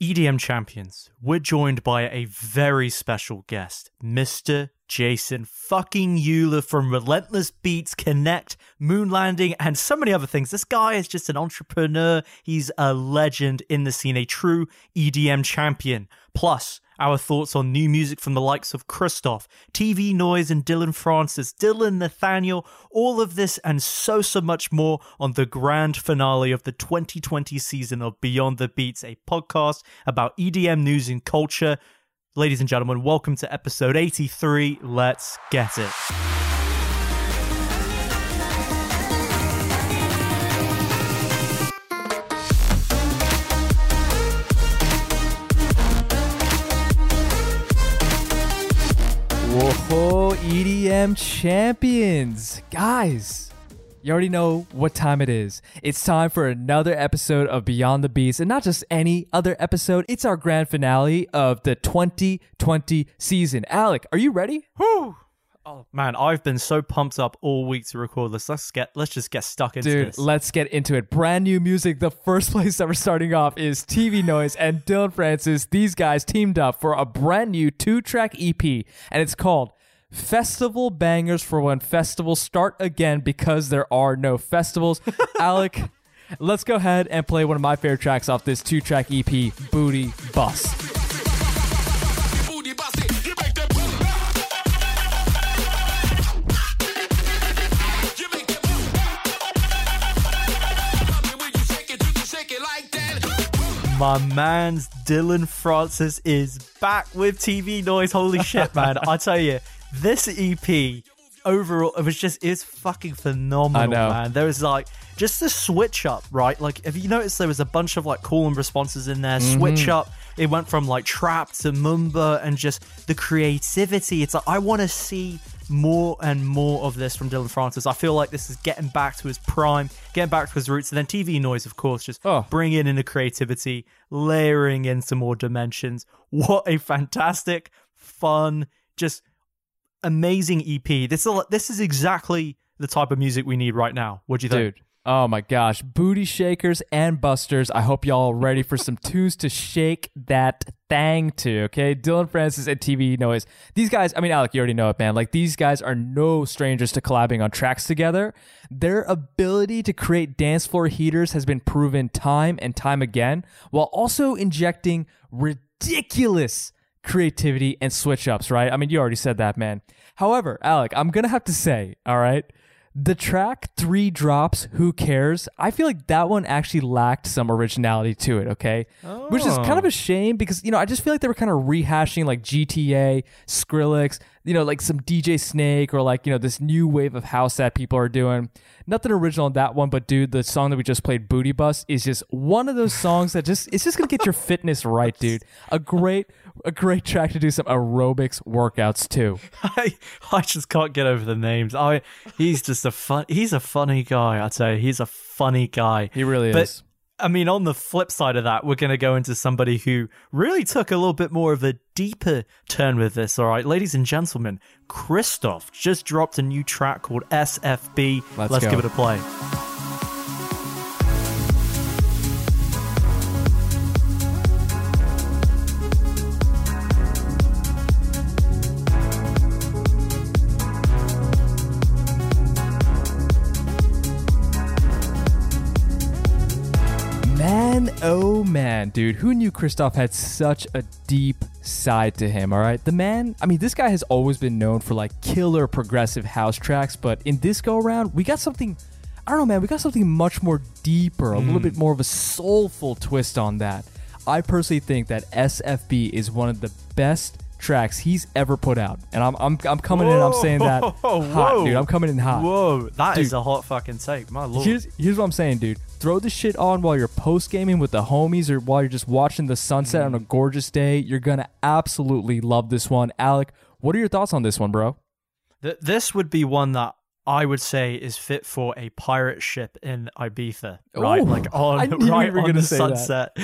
EDM champions, we're joined by a very special guest, Mr. Jason fucking Euler from Relentless Beats, Connect, Moon Landing, and so many other things. This guy is just an entrepreneur. He's a legend in the scene, a true EDM champion. Plus, our thoughts on new music from the likes of Cristoph, TV Noise, and Dillon Francis, Dillon Nathaniel, all of this and so, so much more on the grand finale of the 2020 season of Beyond the Beats, a podcast about EDM news and culture. Ladies and gentlemen, welcome to episode 83. Let's get it. Whoa, EDM champions. Guys, you already know what time it is. It's time for another episode of Beyond the Beats, and not just any other episode, it's our grand finale of the 2020 season. Alec, are you ready? Whew. Oh man, I've been so pumped up all week to record this. Let's get let's just get stuck into Dude, this. let's get into it. Brand new music. The first place that we're starting off is TV Noise and Dillon Francis. These guys teamed up for a brand new two track EP, and it's called Festival Bangers for When Festivals Start Again because there are no festivals. Alec, let's go ahead and play one of my favorite tracks off this two track EP, Booty Bust. booty bust it. You make that boom. You make that boom. And when you shake it, you can shake it like that. My man's Dillon Francis is back with TV Noise. Holy shit, man. I tell you, this EP overall it was just it's fucking phenomenal, man. There was like just the switch up, right? Like if you notice there was a bunch of like call and responses in there, Mm-hmm. switch up. It went from like trap to moombah and just the creativity. It's like I want to see more and more of this from Dillon Francis. I feel like this is getting back to his prime, getting back to his roots. And then TV noise, of course, just Oh. bringing in the creativity, layering in some more dimensions. What a fantastic, fun, just amazing EP. This is this is exactly the type of music we need right now. What do you think? Dude. Oh my gosh. Booty shakers and busters. I hope y'all are ready for some tunes to shake that thing to, okay? Dillon Francis and TV Noise. These guys, I mean, Alec, you already know it, man. Like, these guys are no strangers to collabing on tracks together. Their ability to create dance floor heaters has been proven time and time again, while also injecting ridiculous creativity and switch ups, right? I mean, you already said that, man. However, Alec, I'm going to have to say, all right, the track Three Drops, Who Cares? I feel like that one actually lacked some originality to it, okay? Which is kind of oh. a shame because, you know, I just feel like they were kind of rehashing like GTA, Skrillex, you know, like some DJ Snake or like, you know, this new wave of house that people are doing. Nothing original in that one, but dude, the song that we just played, Booty Bus, is just one of those songs that just, it's just gonna get your fitness right, dude. A great, a great track to do some aerobics workouts too. I, I just can't get over the names. I he's just a fun. He's a funny guy. I'd say he's a funny guy. He really But is. I mean, on the flip side of that, we're going to go into somebody who really took a little bit more of a deeper turn with this. All right, ladies and gentlemen, Cristoph just dropped a new track called SFB. Let's Let's give it a play. Man, dude, who knew Cristoph had such a deep side to him, all right? The man, I mean, this guy has always been known for like killer progressive house tracks, but in this go around, we got something, I don't know, man, we got something much more deeper, a little hmm. bit more of a soulful twist on that. I personally think that SFB is one of the best tracks he's ever put out. And I'm, I'm, I'm coming in, I'm saying that Whoa, hot, whoa. dude. I'm coming in hot. Whoa, that is Dude. a hot fucking take. My lord. Here's here's what I'm saying, dude. Throw this shit on while you're post gaming with the homies or while you're just watching the sunset on a mm. gorgeous day. You're gonna absolutely love this one. Alec, what are your thoughts on this one, bro? Th- this would be one that I would say is fit for a pirate ship in Ibiza, right? Ooh, like on I knew right were on gonna the sunset.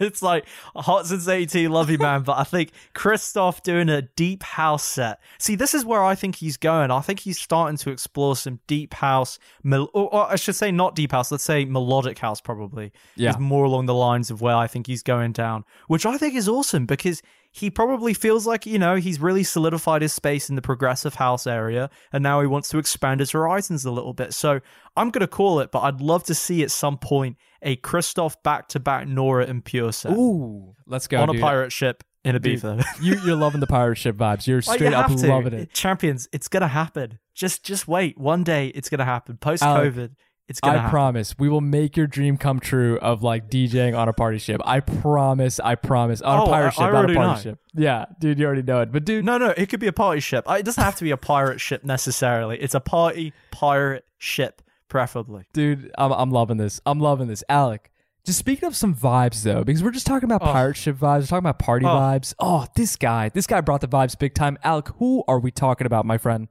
it's like hot since eighteen, love you, man. But I think Cristoph doing a deep house set. See, this is where I think he's going. I think he's starting to explore some deep house, mel- or, or I should say not deep house. Let's say melodic house, probably. Yeah. is more along the lines of where I think he's going down, which I think is awesome because he probably feels like, you know, he's really solidified his space in the progressive house area and now he wants to expand his horizons a little bit. So I'm going to call it, but I'd love to see at some point a Cristoph back to back Nora En Pure set Ooh, let's go on dude. a pirate ship in Dude, Ibiza. you, you're loving the pirate ship vibes. You're Oh, you straight up to. loving it. Champions, it's going to happen. Just just wait. One day it's going to happen. Uh, Post Alec, COVID, it's to I happen. promise we will make your dream come true of like DJing on a party ship. I promise. I promise. On Oh, a pirate ship, I not a party know. ship. Yeah, dude, you already know it. But dude, No, no, it could be a party ship. It doesn't have to be a pirate ship necessarily. It's a party pirate ship, preferably. dude, I'm I'm loving this. I'm loving this. Alec, just speaking of some vibes though, because we're just talking about Oh. pirate ship vibes, we're talking about party Oh. vibes. Oh, this guy, this guy brought the vibes big time. Alec, who are we talking about, my friend?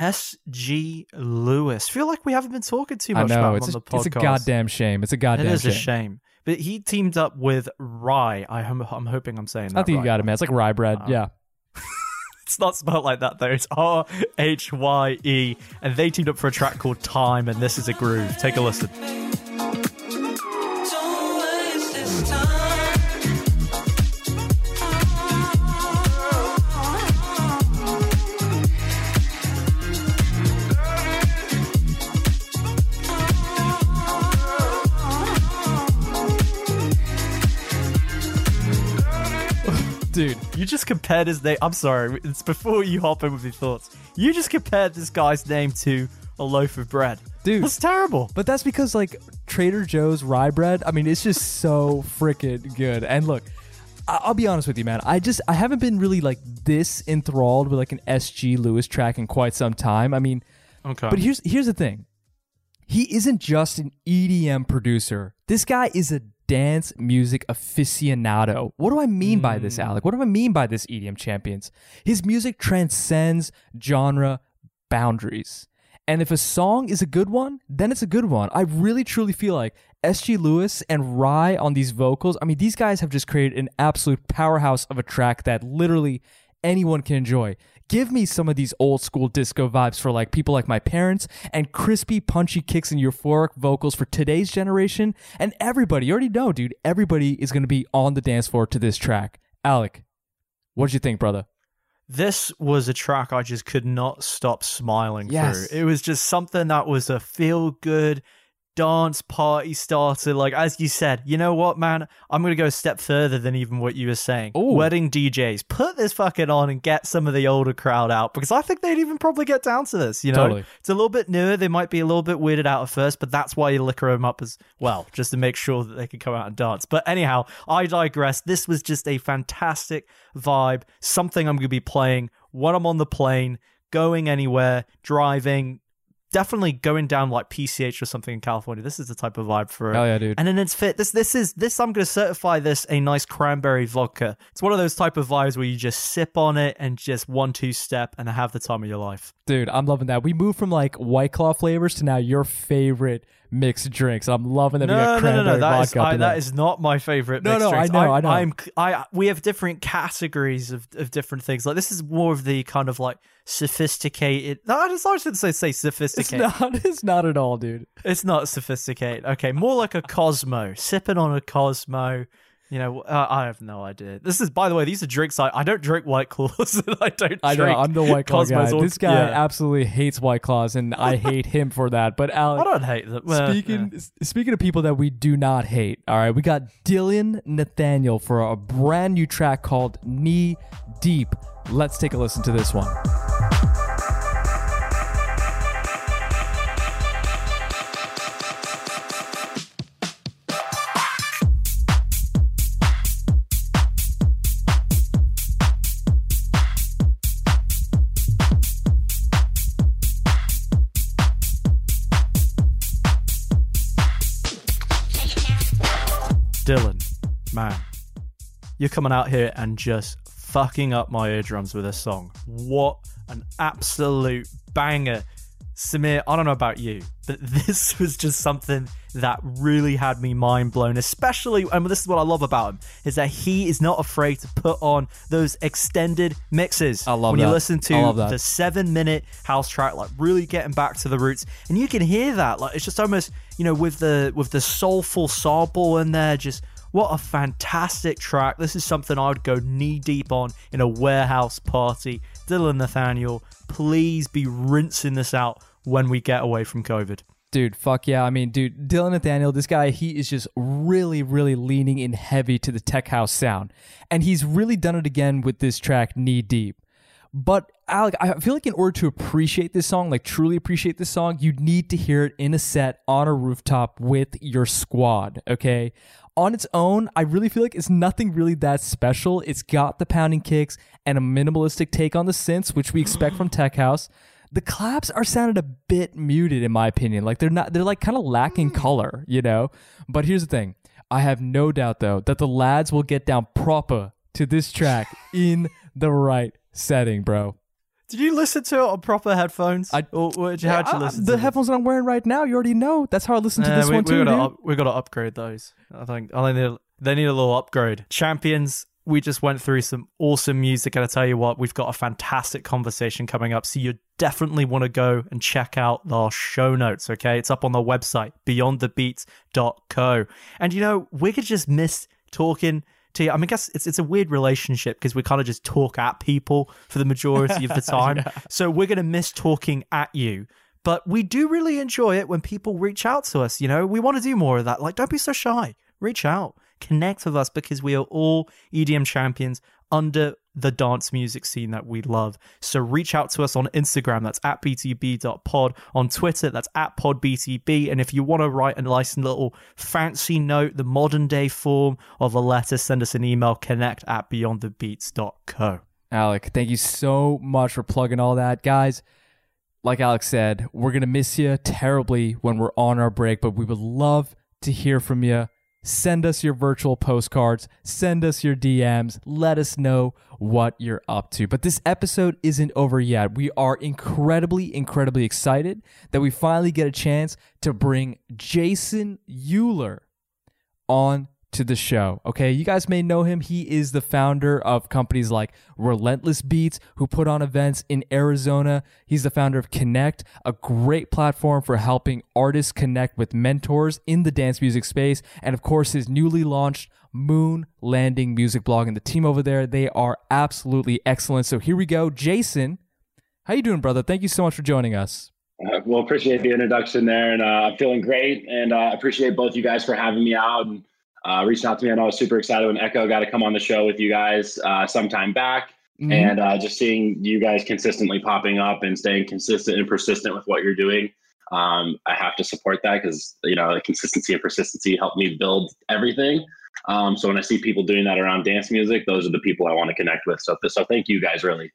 S.G. Lewis. Feel like we haven't been talking too I much about him it's on a, the podcast. it's a goddamn shame. It's a It goddamn is shame. a shame. But he teamed up with Rhye. I am, I'm hoping I'm saying that I think right. you got it, man. It's like rye bread. Uh, yeah. It's not spelled like that though. It's R H Y E, and they teamed up for a track called Time, and this is a groove. Take a listen. Dude, You just compared his name. I'm sorry. It's before you hop in with your thoughts. You just compared this guy's name to a loaf of bread. Dude. that's terrible. But that's because like Trader Joe's rye bread. I mean, it's just so freaking good. And look, I- I'll be honest with you, man. I just I haven't been really like this enthralled with like an SG Lewis track in quite some time. I mean, Okay. but here's here's the thing. He isn't just an EDM producer. This guy is a dance music aficionado. What do I mean by this, hmm. Alec? What do I mean by this EDM champions? His music transcends genre boundaries. And if a song is a good one, then it's a good one. I really truly feel like SG Lewis and Rhye on these vocals, I mean, these guys have just created an absolute powerhouse of a track that literally anyone can enjoy. Give me some of these old school disco vibes for like people like my parents and crispy, punchy kicks and euphoric vocals for today's generation. And everybody, you already know, dude, everybody is going to be on the dance floor to this track. Alec, what did you think, brother? this was a track I just could not stop smiling Yes. through. It was just something that was a feel good dance party starter. Like as you said, you know what, man? I'm gonna go a step further than even what you were saying. Ooh. Wedding DJs, put this fucking on and get some of the older crowd out because I think they'd even probably get down to this. You know, Totally. it's a little bit newer. They might be a little bit weirded out at first, but that's why you liquor them up as well, just to make sure that they can come out and dance. But anyhow, I digress. This was just a fantastic vibe. Something I'm gonna be playing when I'm on the plane, going anywhere, driving. Definitely going down like PCH or something in California. This is the type of vibe for it. Hell oh, yeah, dude. And then it's fit. This this is this I'm gonna certify this a nice cranberry vodka. It's one of those type of vibes where you just sip on it and just one two step and have the time of your life. Dude, I'm loving that. We moved from like White Claw flavors to now your favorite mixed drinks. I'm loving that we No, no, no, no. That is vodka. up I, that is not my favorite. No, mixed no, I know, I'm, I know. I'm I we have different categories of, of different things. Like this is more of the kind of like sophisticated. No, I just I shouldn't say say sophisticated. It's not. It's not at all, dude. It's not sophisticated. Okay, more like a Cosmo, sipping on a Cosmo. You know, uh, I have no idea. This is, by the way, these are drinks. I, I don't drink White Claws. and I don't. I know. drink I'm the White Claw Cosmos guy. or- This guy yeah. absolutely hates White Claws, and I hate him for that. But I don't hate them. Well, speaking yeah. s- speaking of people that we do not hate, all right, we got Dillon Nathaniel for a brand new track called Knee Deep. Let's take a listen to this one. You're coming out here and just fucking up my eardrums with a song. What an absolute banger! Samir, I don't know about you, but this was just something that really had me mind blown. Especially, and this is what I love about him, is that he is not afraid to put on those extended mixes. I love when you that. listen I love to the seven minute house track, like really getting back to the roots, and you can hear that. Like it's just almost, you know, with the with the soulful sample in there, just what a fantastic track. This is something I would go knee deep on in a warehouse party. Dillon Nathaniel, please be rinsing this out when we get away from COVID. Dude, fuck yeah. I mean, dude, Dillon Nathaniel, this guy, he is just really, really leaning in heavy to the tech house sound. And he's really done it again with this track, Knee Deep. But Alec, I feel like in order to appreciate this song, like truly appreciate this song, you need to hear it in a set on a rooftop with your squad, okay? On its own, I really feel like it's nothing really that special. It's got the pounding kicks and a minimalistic take on the synths, which we expect from Tech House. The claps are sounded a bit muted in my opinion. Like they're not they're like kind of lacking hmm. color, you know? But here's the thing. I have no doubt though that the lads will get down proper to this track in the right setting, bro. Did you listen to it on proper headphones? I- or, or did you, how'd you Uh, listen the to headphones that I'm wearing right now, you already know. That's how I listen to this we, one we too, gotta dude. up, we gotta upgrade those. I think I think they, they need a little upgrade. Champions, we just went through some awesome music, and I tell you what, we've got a fantastic conversation coming up. So you definitely want to go and check out our show notes. Okay, it's up on the website beyondthebeats.co. And you know, we could just miss talking. To you. I mean, I guess it's it's a weird relationship because we kind of just talk at people for the majority of the time. So we're gonna miss talking at you but we do really enjoy it when people reach out to us. You know, we want to do more of that. Like, don't be so shy. Reach out, connect with us because we are all EDM champions under the dance music scene that we love. So reach out to us on Instagram. That's at btb.pod. On Twitter, that's at podbtb. And if you want to write a nice little fancy note, the modern day form of a letter, send us an email, connect at beyondthebeats.co. Alec, thank you so much for plugging all that. Guys, like Alex said, we're going to miss you terribly when we're on our break, but we would love to hear from you. Send us your virtual postcards, send us your DMs, let us know what you're up to. But this episode isn't over yet. We are incredibly, incredibly excited that we finally get a chance to bring Jason Euler on to the show. Okay, you guys may know him. He is the founder of companies like Relentless Beats, who put on events in Arizona. He's the founder of Connect, a great platform for helping artists connect with mentors in the dance music space. And of course, his newly launched Moon Landing music blog and the team over there, they are absolutely excellent. So here we go. Jason, how you doing, brother? Thank you so much for joining us. Uh, well, appreciate the introduction there, and uh, I'm feeling great, and uh, appreciate both you guys for having me out and uh, reaching out to me. I know I was super excited when Echo got to come on the show with you guys uh, sometime back, Mhm. and uh, just seeing you guys consistently popping up and staying consistent and persistent with what you're doing. Um, I have to support that because you know the consistency and persistency helped me build everything. Um, so when I see people doing that around dance music, those are the people I want to connect with. So, so thank you guys really.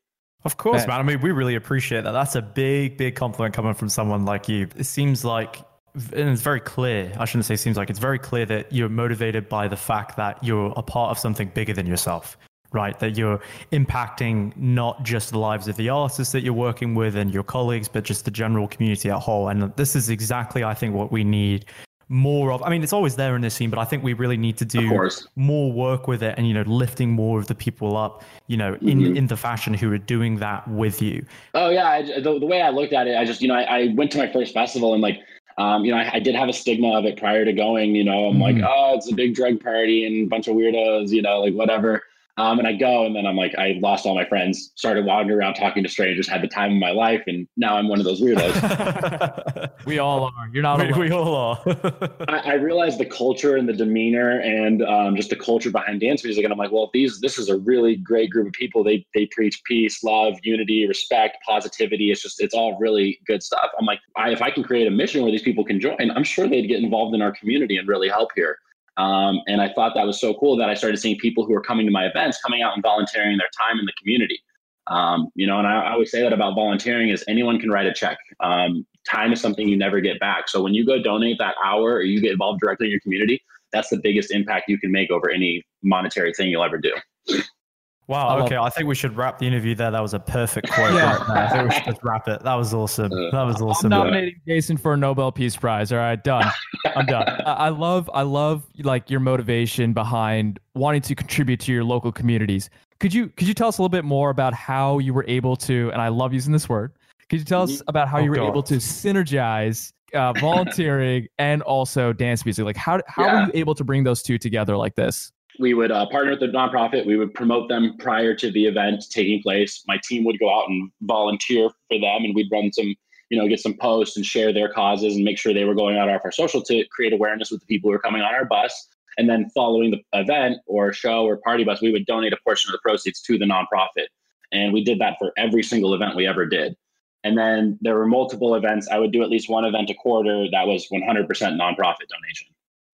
Of course, Bet. man. I mean, we really appreciate that. That's a big, big compliment coming from someone like you. It seems like, and it's very clear, I shouldn't say seems like, it's very clear that you're motivated by the fact that you're a part of something bigger than yourself, right? That you're impacting not just the lives of the artists that you're working with and your colleagues, but just the general community at whole. And this is exactly, I think, what we need more of. I mean, it's always there in this scene, but I think we really need to do more work with it and you know lifting more of the people up you know in Mhm. in the fashion who are doing that with you Oh yeah, I, the, the way I looked at it, I just you know I, I went to my first festival and like um, you know I, I did have a stigma of it prior to going. You know I'm like Mhm. oh it's a big drug party and a bunch of weirdos. You know like whatever. Um, and I go and then I'm like I lost all my friends. Started wandering around talking to strangers. Had the time of my life and now I'm one of those weirdos. We all are. You're not we, alone. we all are I, I realized the culture and the demeanor and um, just the culture behind dance music, and I'm like, well, these this is a really great group of people. They they preach peace, love, unity, respect, positivity. It's just it's all really good stuff. I'm like, I, if I can create a mission where these people can join, I'm sure they'd get involved in our community and really help here. Um, and I thought that was so cool that I started seeing people who were coming to my events coming out and volunteering their time in the community. Um, you know, and I, I always say that about volunteering is anyone can write a check. Um, time is something you never get back. So when you go donate that hour or you get involved directly in your community, that's the biggest impact you can make over any monetary thing you'll ever do. Wow. I love- okay. I think we should wrap the interview there. That was a perfect quote. Yeah. right there. I think we should just wrap it. That was awesome. That was awesome. I'm awesome. nominating Jason for a Nobel Peace Prize. All right, done. I'm done. I, I love, I love like your motivation behind wanting to contribute to your local communities. Could you, could you tell us a little bit more about how you were able to? And I love using this word. Could you tell us about how Oh, you were God. able to synergize uh, volunteering and also dance music? Like how, how Yeah. were you able to bring those two together like this? We would uh, partner with the nonprofit. We would promote them prior to the event taking place. My team would go out and volunteer for them, and we'd run some, you know, get some posts and share their causes and make sure they were going out off our social to create awareness with the people who were coming on our bus. And then following the event or show or party bus, we would donate a portion of the proceeds to the nonprofit. And we did that for every single event we ever did. And then there were multiple events. I would do at least one event a quarter that was 100% nonprofit donation.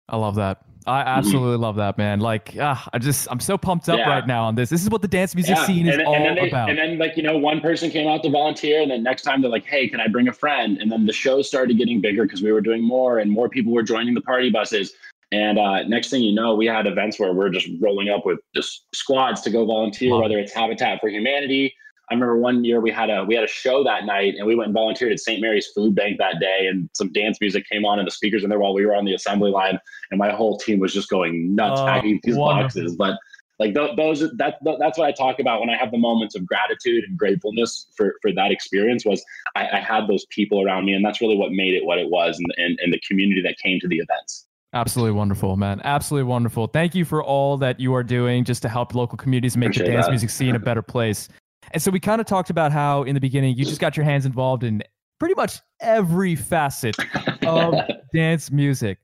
I love that. I absolutely love that, man. Like, ah, I just, I'm so pumped up Yeah. right now on this. This is what the dance music scene is and, all then they, about. And then like you know, one person came out to volunteer, and then next time they're like, "Hey, can I bring a friend?" And then the show started getting bigger because we were doing more, and more people were joining the party buses. And uh, next thing you know, we had events where we're just rolling up with just squads to go volunteer, whether it's Habitat for Humanity. I remember one year we had a we had a show that night, and we went and volunteered at St. Mary's Food Bank that day, and some dance music came on, and the speakers in there while we were on the assembly line, and my whole team was just going nuts Oh, packing these wonderful. boxes. But like th- those that th- that's what i talk about when i have the moments of gratitude and gratefulness for for that experience was i, I had those people around me and that's really what made it what it was and, and and the community that came to the events Absolutely wonderful, man. Absolutely wonderful. Thank you for all that you are doing just to help local communities make the dance that. music scene a better place. And so we kind of talked about how in the beginning you just got your hands involved in pretty much every facet of dance music.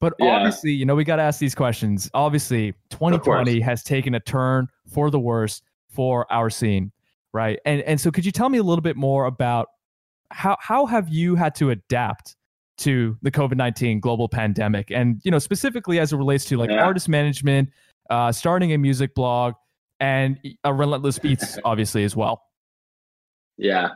But Yeah. obviously, you know, we got to ask these questions. Obviously, 2020 has taken a turn for the worse for our scene, right? And and so could you tell me a little bit more about how how have you had to adapt to the COVID-19 global pandemic and you know specifically as it relates to like Yeah. artist management, uh, starting a music blog and a relentless beats obviously as well. Yeah.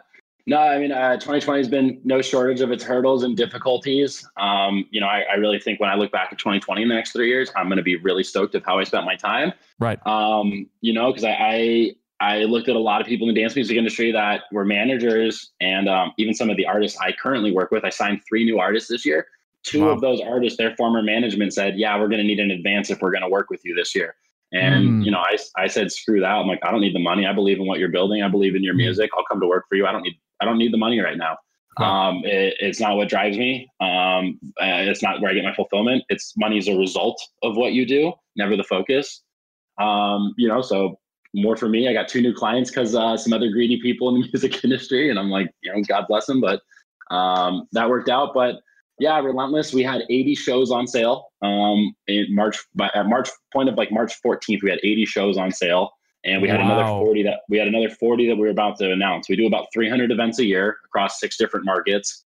No, I mean, uh, 2020 has been no shortage of its hurdles and difficulties. Um, you know, I, I really think when I look back at 2020 in the next three years, I'm going to be really stoked of how I spent my time. Right. Um, you know, because I, I I looked at a lot of people in the dance music industry that were managers, and um, even some of the artists I currently work with. I signed three new artists this year. Two Wow. of those artists, their former management said, "Yeah, we're going to need an advance if we're going to work with you this year." And Mm. you know, I, I said, screw that. I'm like, I don't need the money. I believe in what you're building. I believe in your Mm. music. I'll come to work for you. I don't need I don't need the money right now. Wow. Um, it, it's not what drives me. Um, it's not where I get my fulfillment. It's money is a result of what you do, never the focus. Um, you know, so more for me. I got two new clients because uh, some other greedy people in the music industry, and I'm like, you know, God bless them. But um, that worked out. But yeah, relentless. We had 80 shows on sale um, in March. By at March point of like March 14th, we had 80 shows on sale, and we had another 40 that we had another 40 that we were about to announce. We do about 300 events a year across six different markets,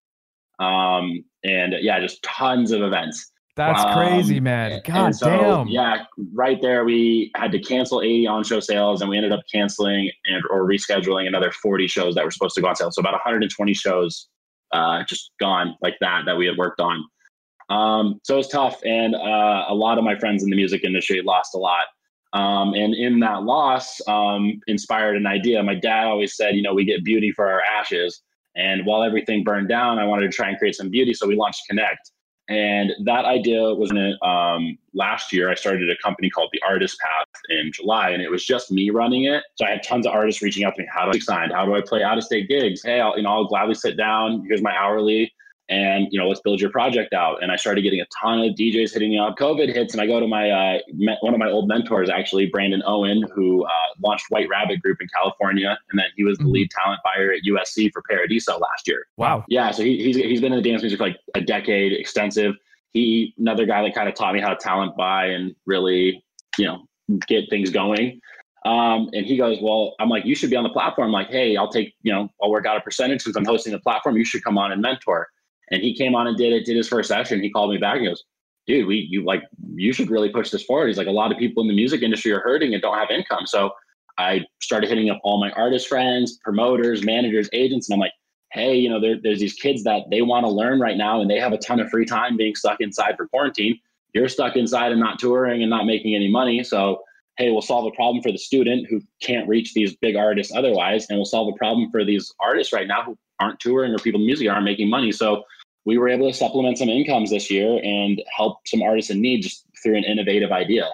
um, and yeah, just tons of events. That's Um, crazy, man. God so, damn. Yeah, right there, we had to cancel 80 on show sales, and we ended up canceling and or rescheduling another 40 shows that were supposed to go on sale. So about 120 shows uh, just gone like that that we had worked on. Um, so it was tough, and uh, a lot of my friends in the music industry lost a lot. Um, and in that loss, um, inspired an idea. My dad always said, you know, we get beauty for our ashes. And while everything burned down, I wanted to try and create some beauty. So we launched Connect. And that idea was in it, um, last year. I started a company called The Artist Path in July, and it was just me running it. So I had tons of artists reaching out to me. How do I sign? How do I play out of state gigs? Hey, I'll, you know, I'll gladly sit down. Here's my hourly, and you know, let's build your project out. And I started getting a ton of DJs hitting me up. COVID hits, and I go to my uh, me- one of my old mentors, actually Brandon Owen, who uh, launched White Rabbit Group in California, and then he was the Mhm. lead talent buyer at USC for Paradiso last year. Wow. Yeah, so he, he's he's been in the dance music for like a decade, extensive. He another guy that kind of taught me how to talent buy and really, you know, get things going. Um, and he goes, well, I'm like, you should be on the platform. like, hey, I'll take, you know, I'll work out a percentage since I'm hosting the platform. You should come on and mentor. And he came on and did it. Did his first session. He called me back and goes, dude, we you like you should really push this forward. He's like, a lot of people in the music industry are hurting and don't have income. So I started hitting up all my artist friends, promoters, managers, agents, and I'm like, hey, you know, there, there's these kids that they want to learn right now and they have a ton of free time being stuck inside for quarantine. You're stuck inside and not touring and not making any money. So hey, we'll solve a problem for the student who can't reach these big artists otherwise, and we'll solve a problem for these artists right now who aren't touring or people in music aren't making money. So we were able to supplement some incomes this year and help some artists in need just through an innovative idea.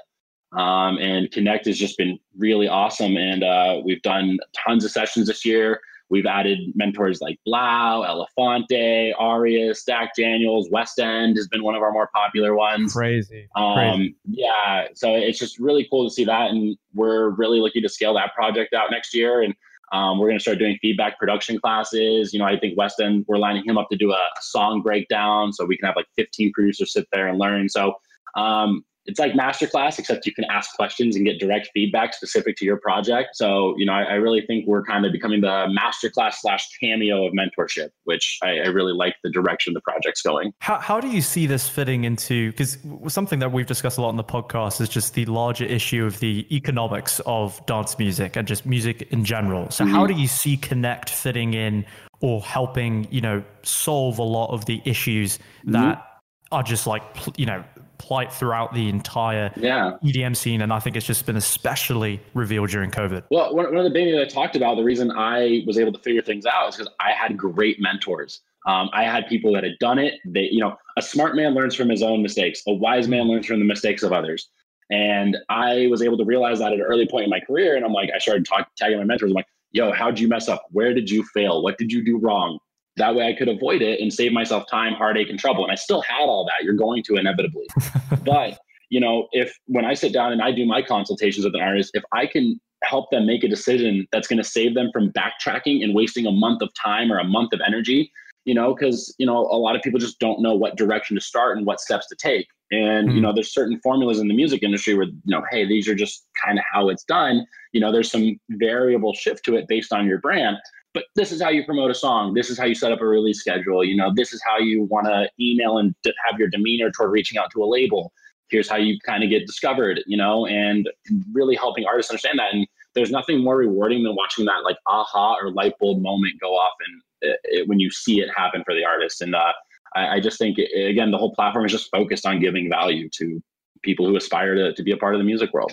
Um, and Connect has just been really awesome. And uh, we've done tons of sessions this year. We've added mentors like 3LAU, Elephante, Arias, Stack Daniels, West End has been one of our more popular ones. Crazy. Um, Crazy. yeah, so it's just really cool to see that, and we're really looking to scale that project out next year. And um, we're going to start doing feedback production classes. You know, I think Weston, we're lining him up to do a, a song breakdown, so we can have like 15 producers sit there and learn. So um, it's like masterclass, except you can ask questions and get direct feedback specific to your project. So, you know, I, I really think we're kind of becoming the masterclass slash cameo of mentorship, which I, I really like the direction the project's going. How, how do you see this fitting into? Because something that we've discussed a lot on the podcast is just the larger issue of the economics of dance music and just music in general. So, how mm-hmm. do you see Connect fitting in or helping, you know, solve a lot of the issues mm-hmm. that are just like, you know, plight throughout the entire Yeah. EDM scene? And I think it's just been especially revealed during COVID. Well, one, one of the things that I talked about, the reason I was able to figure things out is because I had great mentors. Um, I had people that had done it. They, you know, a smart man learns from his own mistakes. A wise man learns from the mistakes of others. And I was able to realize that at an early point in my career. And I'm like, I started talk, tagging my mentors. I'm like, yo, how'd you mess up? Where did you fail? What did you do wrong? That way I could avoid it and save myself time, heartache, and trouble. And I still had all that. You're going to inevitably. but you know, if when I sit down and I do my consultations with an artist, if I can help them make a decision that's going to save them from backtracking and wasting a month of time or a month of energy, you know, because you know a lot of people just don't know what direction to start and what steps to take. And you Mhm. know, there's certain formulas in the music industry where you know, hey, these are just kind of how it's done. You know, there's some variable shift to it based on your brand. But this is how you promote a song. This is how you set up a release schedule. You know, this is how you want to email and have your demeanor toward reaching out to a label here's how you kind of get discovered, you know, and really helping artists understand that. And there's nothing more rewarding than watching that like aha or light bulb moment go off and it, it, when you see it happen for the artist. And uh, I, I just think, again, the whole platform is just focused on giving value to people who aspire to, to be a part of the music world.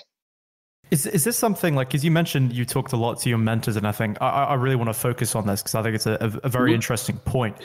Is is this something like? Because you mentioned you talked a lot to your mentors, and I think I, I really want to focus on this because I think it's a, a, very Mhm. interesting point.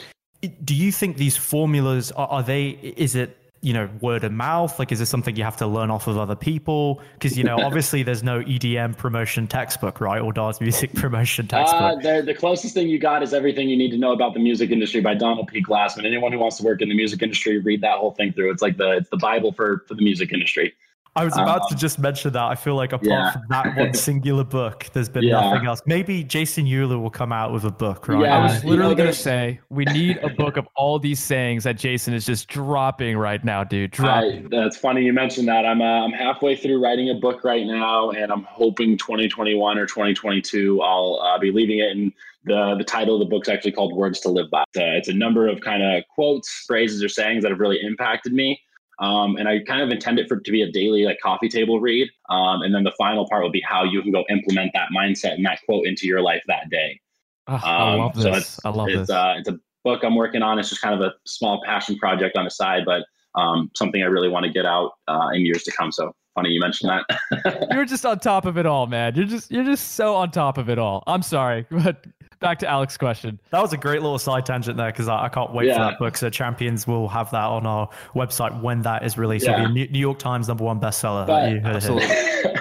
Do you think these formulas are, are they? Is it you know word of mouth? Like, is this something you have to learn off of other people? Because you know, obviously, there's no EDM promotion textbook, right, or dance music promotion Uh, textbook. the, the closest thing you got is Everything You Need to Know About the Music Industry by Donald P. Passman. Anyone who wants to work in the music industry, read that whole thing through. It's like the it's the Bible for, for the music industry. I was about to um, just mention that. I feel like apart yeah. from that one singular book, there's been Yeah. nothing else. Maybe Jason Euler will come out with a book, right? Yeah, I Uh, was you literally know, gonna say we need a book of all these sayings that Jason is just dropping right now, dude. Dropping. I, that's funny you mentioned that. I'm uh, I'm halfway through writing a book right now, and I'm hoping 2021 or 2022 I'll uh, be leaving it. And the the title of the book's actually called Words to Live By. It's a, it's a number of kind of quotes, phrases, or sayings that have really impacted me. Um, and I kind of intend it for to be a daily like coffee table read. Um, and then the final part will be how you can go implement that mindset and that quote into your life that day. Oh, I Um, love so this. I love it's, this. Uh, it's a book I'm working on. It's just kind of a small passion project on the side, but um, something I really want to get out uh, in years to come. So funny you mentioned that. You're just on top of it all, man. You're just you're just so on top of it all. I'm sorry, but back to Alex's question. That was a great little side tangent there because I, I can't wait for that book. So Champions will have that on our website when that is released. It'll be Yeah. a New, New York Times number one bestseller. But- you heard. Absolutely.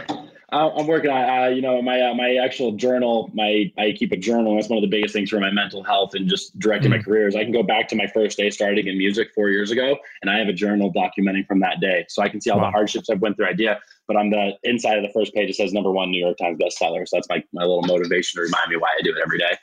I'm working on, uh, you know, my uh, my actual journal. My I keep a journal. That's one of the biggest things for my mental health and just directing my career. Is I can go back to my first day starting in music four years ago, and I have a journal documenting from that day, so I can see all Wow. the hardships I've went through. Idea, but on the inside of the first page, it says number one New York Times bestseller. So that's my my little motivation to remind me why I do it every day.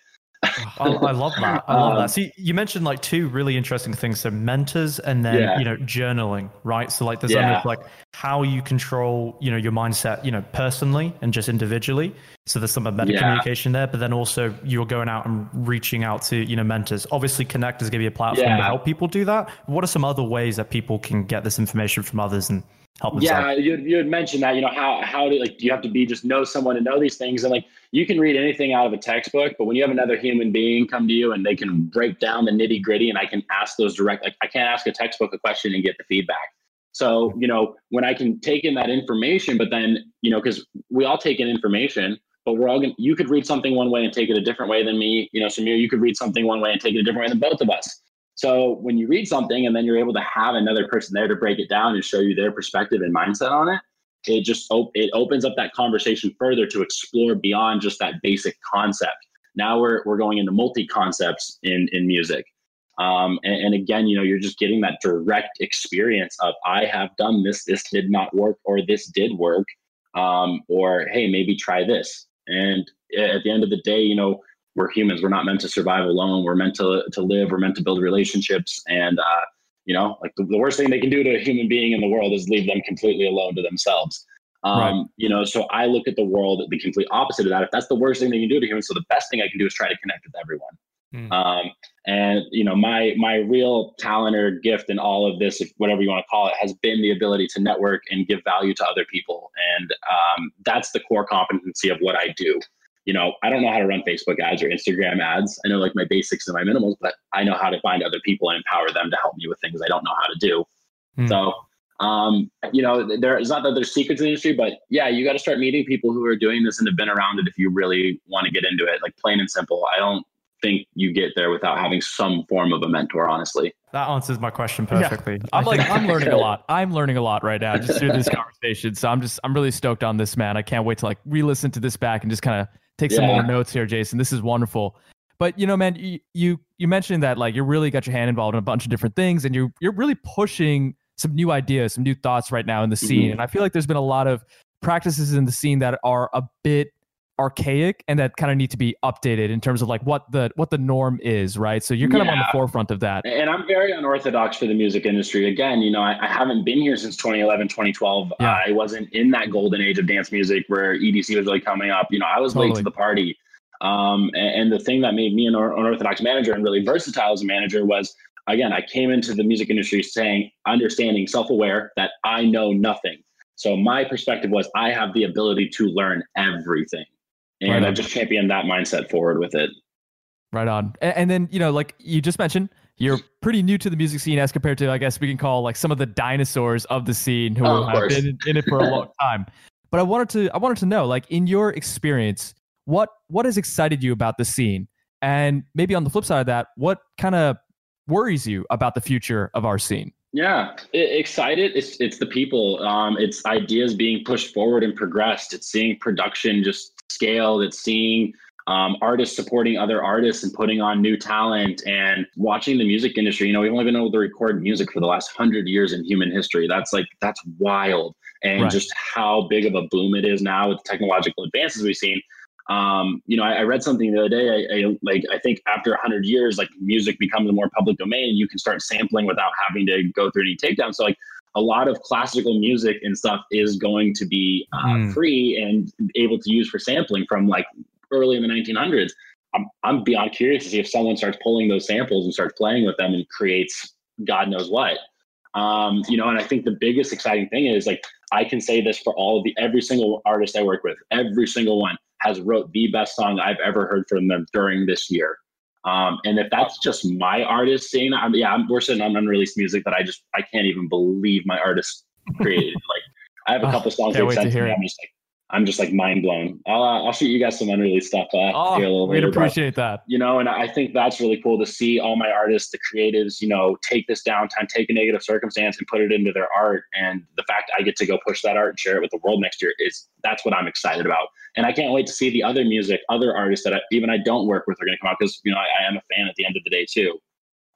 I, I love that. I love Um, that. See, you mentioned like two really interesting things. So mentors and then, Yeah. you know, journaling, right? So like there's Yeah. almost like how you control, you know, your mindset, you know, personally and just individually. So there's some meta Yeah. communication there, but then also you're going out and reaching out to, you know, mentors. Obviously Connect is going to be a platform to help people do that. What are some other ways that people can get this information from others and help themselves? Yeah, you you had mentioned that. You know how how do like do you have to be just know someone to know these things and like you can read anything out of a textbook, but when you have another human being come to you and they can break down the nitty gritty, and I can ask those direct like I can't ask a textbook a question and get the feedback. So, you know, when I can take in that information, but then, you know, because we all take in information, but we're all going to, you could read something one way and take it a different way than me. You know, Samir, you could read something one way and take it a different way than both of us. So when you read something and then you're able to have another person there to break it down and show you their perspective and mindset on it, it just op- it opens up that conversation further to explore beyond just that basic concept. Now we're we're going into multi concepts in in music. Um, and, and again, you know, you're just getting that direct experience of I have done this, this did not work, or this did work, um, or hey, maybe try this. And at the end of the day, you know, we're humans. We're not meant to survive alone. We're meant to to live. We're meant to build relationships. And uh, you know, like the, the worst thing they can do to a human being in the world is leave them completely alone to themselves. Um, Right. You know, so I look at the world the complete opposite of that. If that's the worst thing they can do to humans, so the best thing I can do is try to connect with everyone. Mm. Um, and you know, my my real talent or gift in all of this, if whatever you want to call it, has been the ability to network and give value to other people, and um, that's the core competency of what I do. You know, I don't know how to run Facebook ads or Instagram ads. I know like my basics and my minimals, but I know how to find other people and empower them to help me with things I don't know how to do. Hmm. So, um, you know, there it's not that there's secrets in the industry, but yeah, you got to start meeting people who are doing this and have been around it if you really want to get into it. Like plain and simple. I don't think you get there without having some form of a mentor. Honestly, That answers my question perfectly. I'm like I'm learning a lot. I'm learning a lot right now just through this conversation. So I'm just I'm really stoked on this, man. I can't wait to like re-listen to this back and just kind of take some more notes here, Jason. This is wonderful. But you know, man, you, you you mentioned that like you really got your hand involved in a bunch of different things, and you're you're really pushing some new ideas, some new thoughts right now in the scene. Mhm. And I feel like there's been a lot of practices in the scene that are a bit archaic and that kind of need to be updated in terms of like what the what the norm is, right? So you're kind of on the forefront of that. and I'm very unorthodox for the music industry. Again, you know, I, I haven't been here since 2011, 2012. Yeah. I wasn't in that golden age of dance music where EDC was really coming up. You know, I was late to the party. Um, and, and the thing that made me an or- unorthodox manager and really versatile as a manager was, again, I came into the music industry saying, understanding, self-aware that I know nothing. So my perspective was, I have the ability to learn everything, and Right I on. just championed that mindset forward with it. Right on. And, and then, you know, like you just mentioned, you're pretty new to the music scene as compared to, I guess we can call like some of the dinosaurs of the scene who Oh, have been in, in it for a long time. But I wanted to, I wanted to know, like in your experience, what what has excited you about the scene, and maybe on the flip side of that, what kind of worries you about the future of our scene? Yeah, I- excited. It's it's the people. Um, it's ideas being pushed forward and progressed. It's seeing production just scaled. It's seeing um, artists supporting other artists and putting on new talent and watching the music industry. You know, we've only been able to record music for the last hundred years in human history. That's like that's wild, and Right. just how big of a boom it is now with the technological advances we've seen. Um, you know, I, I read something the other day. I, I like I think after hundred years, like music becomes a more public domain. You can start sampling without having to go through any takedown. So like a lot of classical music and stuff is going to be uh, Mm. free and able to use for sampling from like early in the 1900s. I'm I'm beyond curious to see if someone starts pulling those samples and starts playing with them and creates God knows what. Um, you know, and I think the biggest exciting thing is like I can say this for all of the every single artist I work with, every single one has wrote the best song I've ever heard from them during this year. Um, and if that's just my artist saying that, I'm, yeah, I'm, we're sitting on unreleased music that I just I can't even believe my artist created. like I have a couple songs can't wait to hear it. I'm just like I'm just like mind blown. I'll uh, I'll shoot you guys some unreleased stuff uh, Oh, we'd later. but- appreciate that. you know, and I think that's really cool to see all my artists, the creatives, you know, take this downtime, take a negative circumstance and put it into their art. And the fact I get to go push that art and share it with the world next year is that's what I'm excited about. And I can't wait to see the other music, other artists that I, even I don't work with are going to come out because, you know, I, I am a fan at the end of the day too.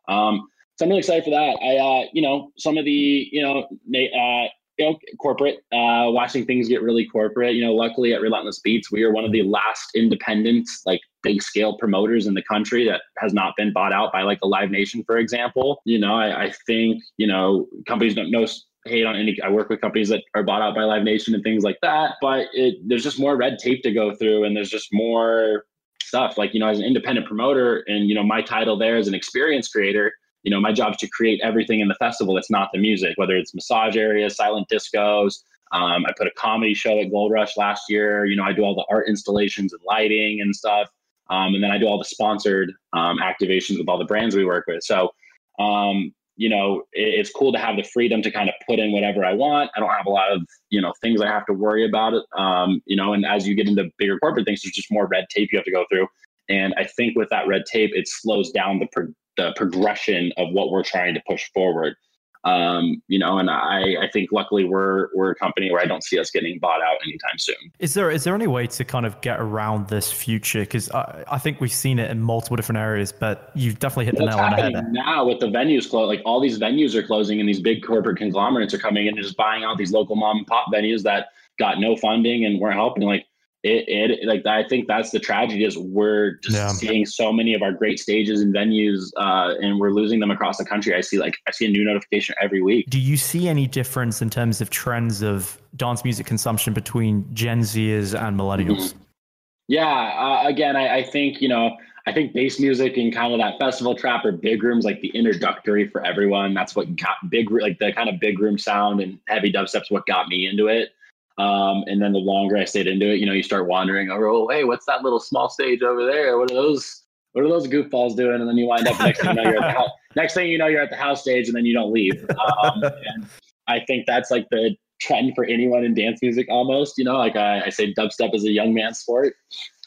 Um, so I'm really excited for that. I, uh, you know, some of the, you know, na- uh, you know, corporate, uh, watching things get really corporate. You know, luckily at Relentless Beats, we are one of the last independent, like big scale promoters in the country that has not been bought out by like a Live Nation, for example. You know, I, I think, you know, companies don't know hate on any I work with companies that are bought out by Live Nation and things like that. But it there's just more red tape to go through and there's just more stuff. Like, you know, as an independent promoter and you know, my title there as an experience creator, you know, my job is to create everything in the festival that's not the music, whether it's massage areas, silent discos. Um, I put a comedy show at Gold Rush last year. You know, I do all the art installations and lighting and stuff. Um, and then I do all the sponsored um, activations with all the brands we work with. So, um, you know, it, it's cool to have the freedom to kind of put in whatever I want. I don't have a lot of, you know, things I have to worry about it. Um, you know, and as you get into bigger corporate things, there's just more red tape you have to go through. And I think with that red tape, it slows down the, the progression of what we're trying to push forward. Um, you know, and I, I think luckily we're we're a company where I don't see us getting bought out anytime soon. Is there is there any way to kind of get around this future? Because I, I think we've seen it in multiple different areas, but you've definitely hit the nail on the head. now with the venues close, like all these venues are closing, and these big corporate conglomerates are coming in and just buying out these local mom and pop venues that got no funding and weren't helping. Like it, it like I think that's the tragedy is we're just Yeah. seeing so many of our great stages and venues, uh, and we're losing them across the country. I see like I see a new notification every week. Do you see any difference in terms of trends of dance music consumption between Gen Zers and millennials? Yeah, uh, again, I, I think you know, I think bass music and kind of that festival trap or big rooms like the introductory for everyone. That's what got big, like the kind of big room sound and heavy dubstep's what got me into it. Um, and then the longer I stayed into it, you know, you start wandering over. Oh, hey, what's that little small stage over there? What are those? What are those goofballs doing? And then you wind up next thing you know you're at the house. Next thing you know you're at the house stage, and then you don't leave. Um, and I think that's like the trend for anyone in dance music almost. You know, like I, I say, dubstep is a young man's sport.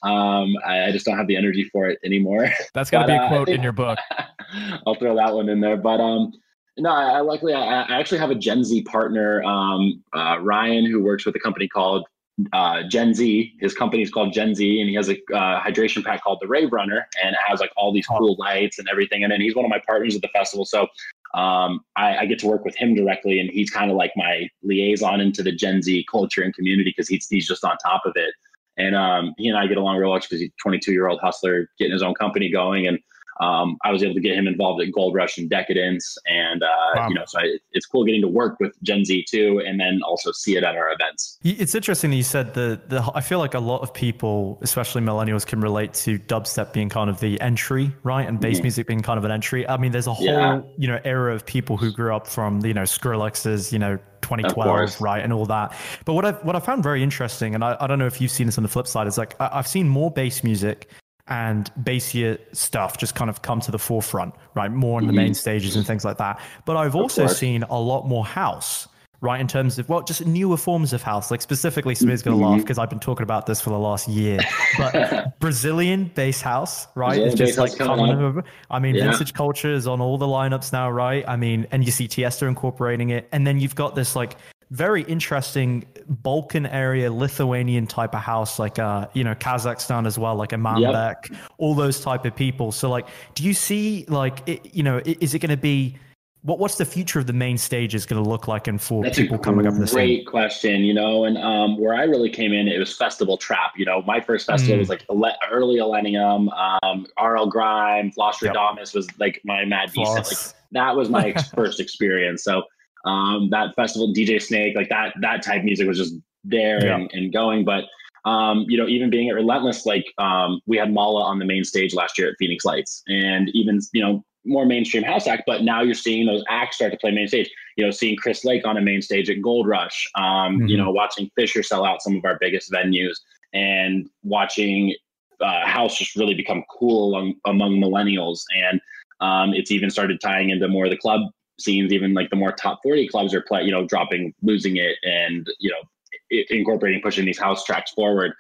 Um, I, I just don't have the energy for it anymore. That's got to be a uh, quote think- in your book. I'll throw that one in there. But um, no, I, I luckily I, I actually have a Gen Z partner, um, uh, Ryan, who works with a company called uh, Gen Z. His company is called Gen Z, and he has a uh, hydration pack called the Rave Runner, and it has like all these cool lights and everything. And then he's one of my partners at the festival, so um, I, I get to work with him directly, and he's kind of like my liaison into the Gen Z culture and community because he's he's just on top of it. And um, he and I get along real well because he's a 22 year old hustler getting his own company going, and um, I was able to get him involved at Gold Rush and Decadence, and uh, Wow. you know, so I, it's cool getting to work with Gen Z too, and then also see it at our events. It's interesting that you said the, the I feel like a lot of people, especially millennials, can relate to dubstep being kind of the entry, right? And bass Mhm. music being kind of an entry. I mean, there's a whole, Yeah. you know, era of people who grew up from, you know, Skrillex's, you know, 2012, right? And all that. But what I what I found very interesting, and I, I don't know if you've seen this on the flip side, is like I, I've seen more bass music and bassier stuff just kind of come to the forefront, right? More on the main stages and things like that. But I've also seen a lot more house, right? In terms of, well, just newer forms of house. Like specifically, Samir's going to laugh because I've been talking about this for the last year. But Brazilian bass house, right? Brazilian It's just like coming. I mean, Yeah. vintage culture is on all the lineups now, right? I mean, and you see Tiesto incorporating it. And then you've got this like very interesting Balkan area, Lithuanian type of house, like uh, you know, Kazakhstan as well, like Imanbek, all those type of people. So like, do you see like, it, you know, is it going to be what? What's the future of the main stage is going to look like, and for That's people coming up in the scene? great question, you know, and um, where I really came in, it was Festival Trap. You know, my first festival Mm. was like ele- early Millennium, um, RL Grime, Flosstradamus was like my mad decent. Like that was my first experience. So um, that festival, DJ Snake, like that that type of music was just there Yeah. and, and going. But um, you know, even being at Relentless, like um, we had Malaa on the main stage last year at Phoenix Lights, and even you know more mainstream house act. But now you're seeing those acts start to play main stage. You know, seeing Chris Lake on a main stage at Gold Rush. Um, You Mhm. know, watching Fisher sell out some of our biggest venues, and watching uh, house just really become cool among, among millennials. And um, it's even started tying into more of the club scenes. Even like the more top forty clubs are play, you know, dropping, losing it, and you know, i- incorporating, pushing these house tracks forward.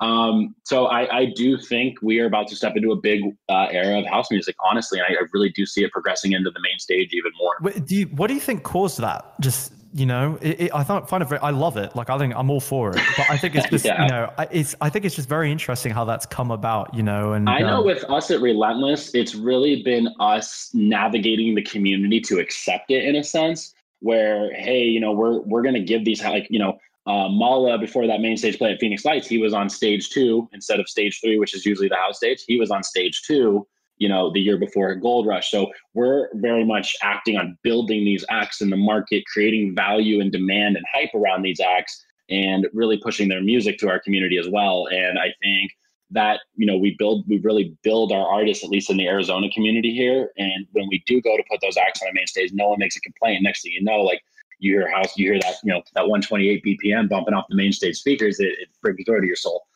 Um, so I, I do think we are about to step into a big uh, era of house music, honestly, and I, I really do see it progressing into the main stage even more. Wait, do you, what do you think caused that? Just you know, it, it, I thought find it very. I love it. Like I think I'm all for it. But I think it's just Yeah. you know, I- it's I think it's just very interesting how that's come about. You know, and I know um, with us at Relentless, it's really been us navigating the community to accept it in a sense where, hey, you know, we're we're gonna give these like, you know, uh, Malaa before that main stage play at Phoenix Lights, he was on stage two instead of stage three, which is usually the house stage. He was on stage two, you know, the year before a Gold Rush. So we're very much acting on building these acts in the market, creating value and demand and hype around these acts, and really pushing their music to our community as well. And I think that you know we build we really build our artists at least in the Arizona community here and when we do go to put those acts on a main stage no one makes a complaint next thing you know like you hear house you hear that you know that 128 bpm bumping off the main stage speakers it, it brings joy to your soul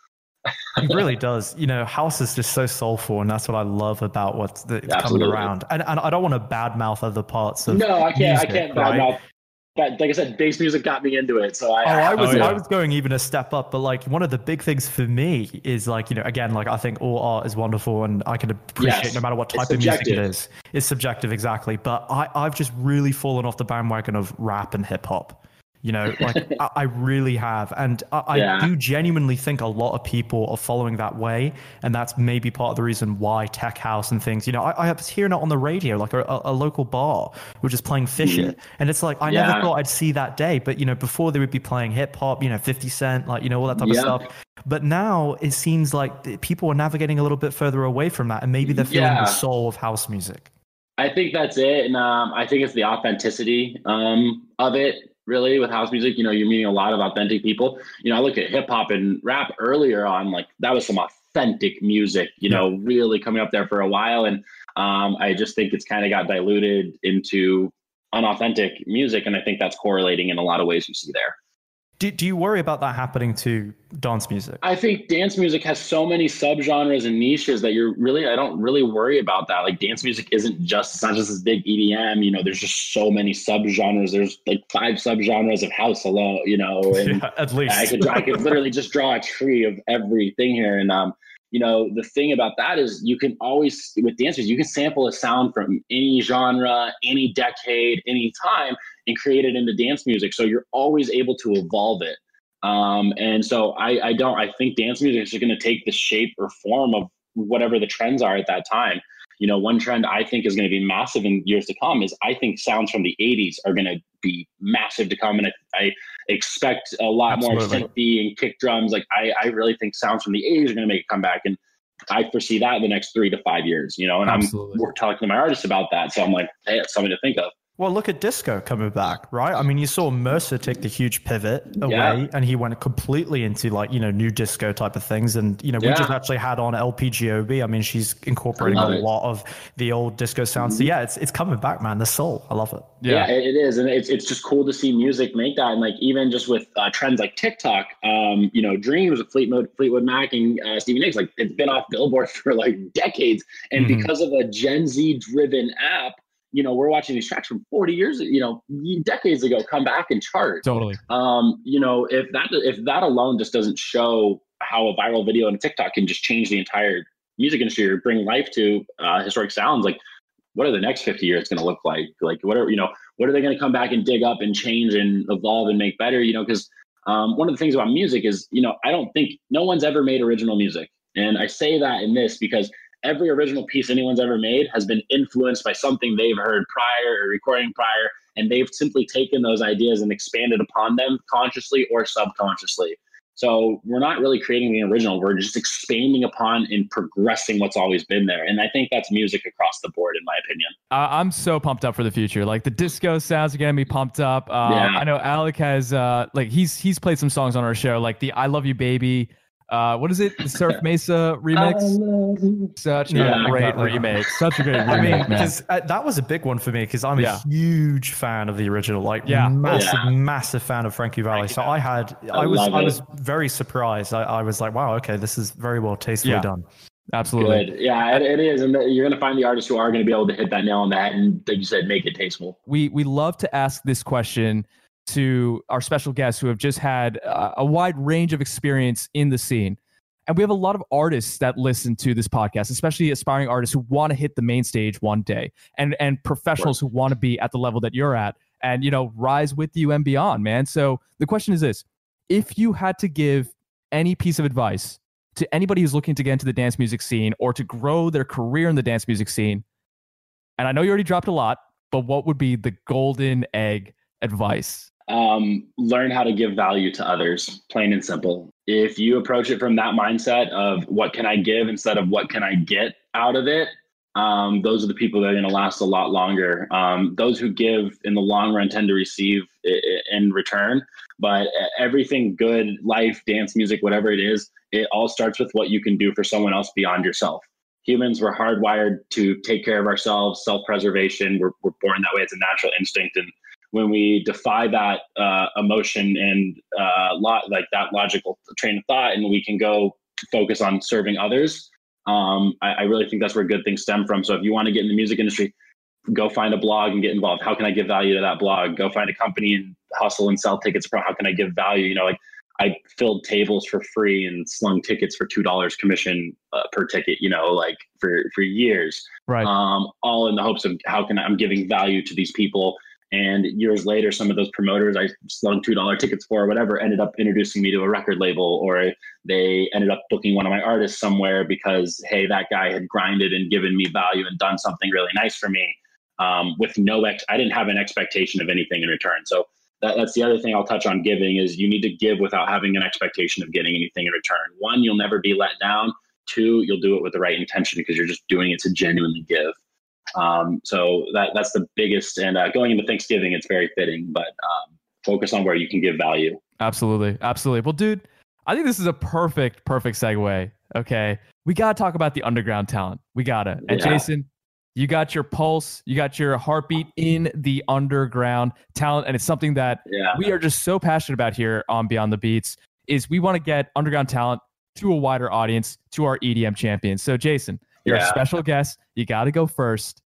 It really does. You know, house is just so soulful, and that's what I love about what's the, it's coming around. And, and I don't want to badmouth other parts of. No, I can't. music, I can't right? badmouth. But like I said, bass music got me into it. So I. Oh, I was Oh, yeah. I was going even a step up, but like one of the big things for me is like you know again like I think all art is wonderful and I can appreciate Yes. no matter what type of music it is. It's subjective exactly, but I I've just really fallen off the bandwagon of rap and hip hop. You know, like I, I really have, and I, I Yeah. do genuinely think a lot of people are following that way, and that's maybe part of the reason why tech house and things. You know, I, I was hearing it on the radio, like a, a, local bar, which is playing Fisher, and it's like I never Mm-hmm. Thought I'd see that day. But you know, before they would be playing hip hop, you know, Fifty Cent, like you know, all that type Yeah. of stuff. But now it seems like people are navigating a little bit further away from that, and maybe they're feeling Yeah. the soul of house music. I think that's it, and um, I think it's the authenticity um, of it. Really, with house music, you know, you're meeting a lot of authentic people. You know, I look at hip hop and rap earlier on, like that was some authentic music. You know, really coming up there for a while, and um, I just think it's kind of got diluted into unauthentic music, and I think that's correlating in a lot of ways you see there. Do, do you worry about that happening to dance music? I think dance music has so many subgenres and niches that you're really I don't really worry about that. Like dance music isn't just it's not just this big EDM, you know, there's just so many subgenres. There's like five subgenres of house alone, you know, and yeah, at least. I could I could literally just draw a tree of everything here. And um, you know, the thing about that is you can always with dancers, you can sample a sound from any genre, any decade, any time, and create it into dance music. So you're always able to evolve it. Um, and so I, I don't I think dance music is just gonna take the shape or form of whatever the trends are at that time. You know, one trend I think is going to be massive in years to come is I think sounds from the 80s are going to be massive to come. And I, I expect a lot more Absolutely. synthy and kick drums. Like, I, I really think sounds from the 80s are going to make a comeback. And I foresee that in the next three to five years, you know, and Absolutely. I'm we're talking to my artists about that. So I'm like, hey, it's something to think of. Well, look at disco coming back, right? I mean, you saw Mercer take the huge pivot away, Yeah. and he went completely into like you know new disco type of things. And you know, we just actually had on LP Giobbi. I mean, she's incorporating a it. Mm-hmm. lot of the old disco sounds. So yeah, it's it's coming back, man. The soul, I love it. Yeah, it, it is, and it's it's just cool to see music make that, and like even just with uh, trends like TikTok, um, you know, Dreams with Fleetwood Fleetwood Mac and uh, Stevie Nicks, like it's been off Billboard for like decades, and Mhm. because of a Gen Z driven app, you know, we're watching these tracks from 40 years, you know, decades ago come back and chart. Totally. Um, you know, if that if that alone just doesn't show how a viral video on TikTok can just change the entire music industry or bring life to uh, historic sounds, like what are the next 50 years going to look like? Like what are you know, what are they going to come back and dig up and change and evolve and make better? You know, because um, one of the things about music is, you know, I don't think no one's ever made original music, and I say that in this because every original piece anyone's ever made has been influenced by something they've heard prior or recording prior and they've simply taken those ideas and expanded upon them consciously or subconsciously so we're not really creating the original we're just expanding upon and progressing what's always been there and i think that's music across the board in my opinion I- I'm so pumped up for the future. Like the disco sounds are getting me pumped up. Uh, Yeah. I know Alec has uh, like he's he's played some songs on our show, like the "I Love You Baby." Uh, what is it? The Surf Mesa remix. Such Yeah, a great remake. Such a great remake. I mean, because uh, that was a big one for me because I'm a huge fan of the original, like Yeah. massive, Yeah. massive fan of Frankie Valli. Frankie so I had, I, I was, I was very surprised. I, I was like, wow, okay, this is very well tastefully Yeah. done. Absolutely. good yeah it, it is and you're going to find the artists who are going to be able to hit that nail on the head and like you said make it tasteful we we love to ask this question to our special guests who have just had a wide range of experience in the scene. And we have a lot of artists that listen to this podcast, especially aspiring artists who want to hit the main stage one day and and professionals who want to be at the level that you're at and you know rise with you and beyond, man. So the question is this, if you had to give any piece of advice to anybody who's looking to get into the dance music scene or to grow their career in the dance music scene, and I know you already dropped a lot, but what would be the golden egg advice? Um, learn how to give value to others, plain and simple. If you approach it from that mindset of what can I give instead of what can I get out of it, um, those are the people that are going to last a lot longer. Um, those who give in the long run tend to receive in return. But everything good, life, dance, music, whatever it is, it all starts with what you can do for someone else beyond yourself. Humans were hardwired to take care of ourselves, self preservation. We're, we're born that way. It's a natural instinct. And when we defy that uh, emotion and uh, lo- like that logical train of thought, and we can go focus on serving others. Um, I, I really think that's where good things stem from. So if you want to get in the music industry, go find a blog and get involved. How can I give value to that blog? Go find a company and hustle and sell tickets. Pro. How can I give value? You know, like I filled tables for free and slung tickets for two dollars commission uh, per ticket. You know, like for for years. Right. Um, all in the hopes of how can I, I'm giving value to these people. And years later, some of those promoters I slung two dollar tickets for, or whatever, ended up introducing me to a record label, or they ended up booking one of my artists somewhere because hey, that guy had grinded and given me value and done something really nice for me. Um, with no ex, I didn't have an expectation of anything in return. So that, that's the other thing I'll touch on giving is you need to give without having an expectation of getting anything in return. One, you'll never be let down. Two, you'll do it with the right intention because you're just doing it to genuinely give. Um, so that that's the biggest. And uh, going into Thanksgiving, it's very fitting, but um, focus on where you can give value. Absolutely. Absolutely. Well, dude, I think this is a perfect, perfect segue. Okay. We got to talk about the underground talent. We got to. And Yeah. Jason, you got your pulse, you got your heartbeat in the underground talent. And it's something that Yeah. we are just so passionate about here on Beyond the Beats is we want to get underground talent to a wider audience, to our EDM champions. So, Jason, you're a special guest. You got to go first.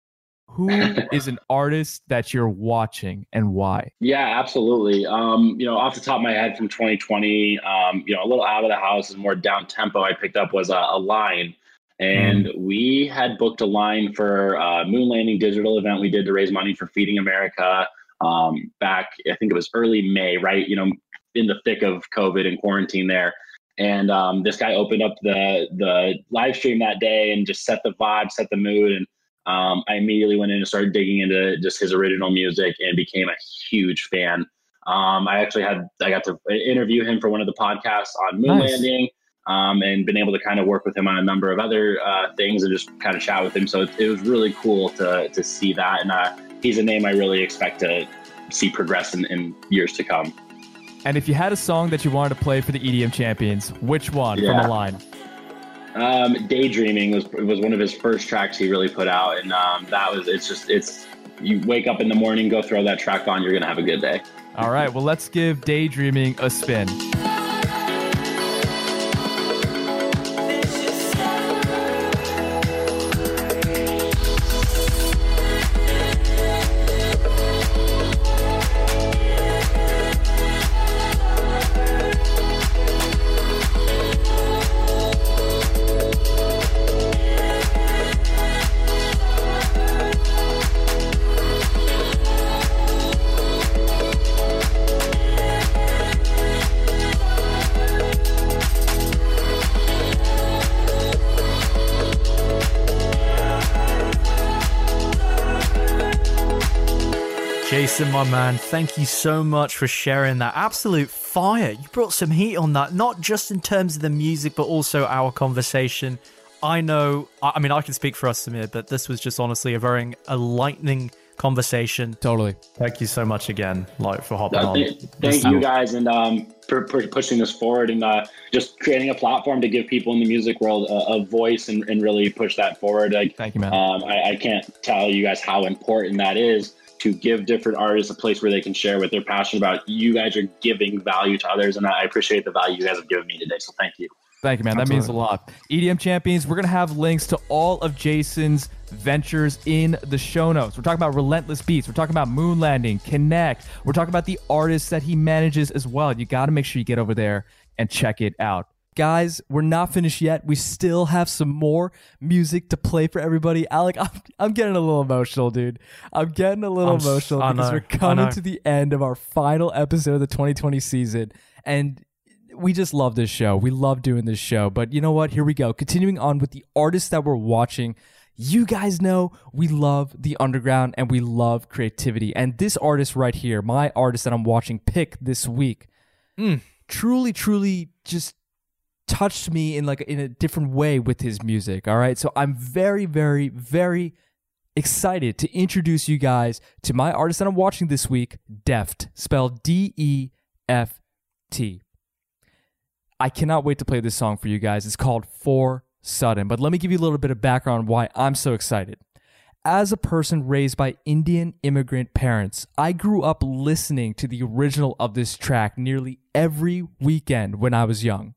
Who is an artist that you're watching and why? Yeah, absolutely. Um, you know, off the top of my head from 2020, um, you know, a little out of the house and more down tempo I picked up was a, a line. And we had booked a line for a moon landing digital event we did to raise money for Feeding America um, back, I think it was early May, right? You know, in the thick of COVID and quarantine there. And um, this guy opened up the the live stream that day and just set the vibe, set the mood. And um, I immediately went in and started digging into just his original music and became a huge fan. Um, I actually had I got to interview him for one of the podcasts on moon Nice. landing, um, and been able to kind of work with him on a number of other uh, things and just kind of chat with him. So it, it was really cool to to see that, and uh, he's a name I really expect to see progress in, in years to come. And if you had a song that you wanted to play for the EDM champions, which one from Yeah. the line? Um, Daydreaming was was one of his first tracks he really put out, and um, that was it's just it's you wake up in the morning, go throw that track on, you're gonna have a good day. All right, well, let's give Daydreaming a spin. Jason, my man, thank you so much for sharing that absolute fire. You brought some heat on that, not just in terms of the music, but also our conversation. I know, I I mean, I can speak for us, Samir, but this was just honestly a very a lightning conversation. Totally. Thank you so much again, like for hopping on. th- This thank is- you guys, and um, for, for pushing this forward and uh, just creating a platform to give people in the music world a, a voice and, and really push that forward. Like, Thank you, man. um, I, I can't tell you guys how important that is to give different artists a place where they can share what they're passionate about. You guys are giving value to others, and I appreciate the value you guys have given me today. So thank you. Thank you, man. That means a lot. EDM champions, we're going to have links to all of Jason's ventures in the show notes. We're talking about Relentless Beats. We're talking about Moon Landing, Connect. We're talking about the artists that he manages as well. You got to make sure you get over there and check it out. Guys, we're not finished yet. We still have some more music to play for everybody. Alec, I'm, I'm getting a little emotional, dude. I'm getting a little I'm emotional I because know, we're coming to the end of our final episode of the 2020 season. And we just love this show. We love doing this show. But you know what? Here we go. Continuing on with the artists that we're watching. You guys know we love the underground and we love creativity. And this artist right here, my artist that I'm watching pick this week, mm, truly, truly just touched me in like in a different way with his music. All right. So I'm very, very, very excited to introduce you guys to my artist that I'm watching this week, Deft, spelled D E F T. I cannot wait to play this song for you guys. It's called For Sudden. But let me give you a little bit of background why I'm so excited. As a person raised by Indian immigrant parents, I grew up listening to the original of this track nearly every weekend when I was young.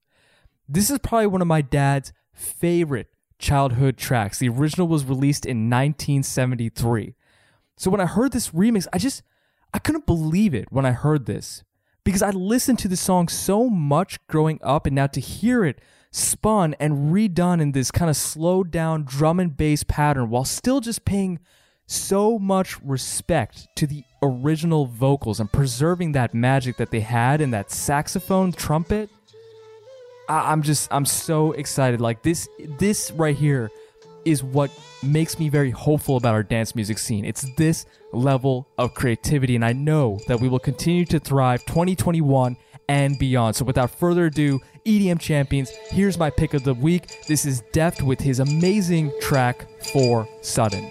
This is probably one of my dad's favorite childhood tracks. The original was released in 1973. So when I heard this remix, I just I couldn't believe it when I heard this because I listened to the song so much growing up and now to hear it spun and redone in this kind of slowed down drum and bass pattern while still just paying so much respect to the original vocals and preserving that magic that they had in that saxophone trumpet I- I'm just I'm so excited. Like this this right here is what makes me very hopeful about our dance music scene. It's this level of creativity, and I know that we will continue to thrive 2021 and beyond. So without further ado, EDM champions, here's my pick of the week. This is Deft with his amazing track for Sudden.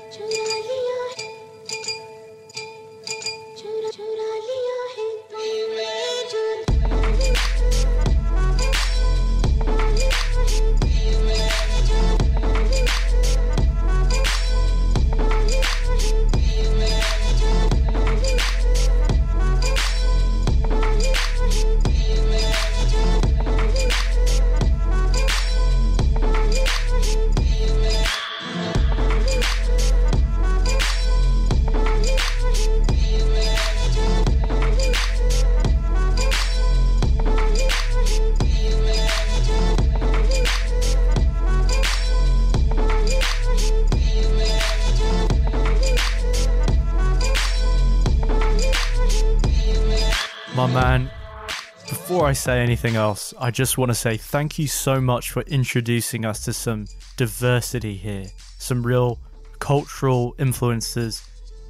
I say anything else, I just want to say thank you so much for introducing us to some diversity here, some real cultural influences,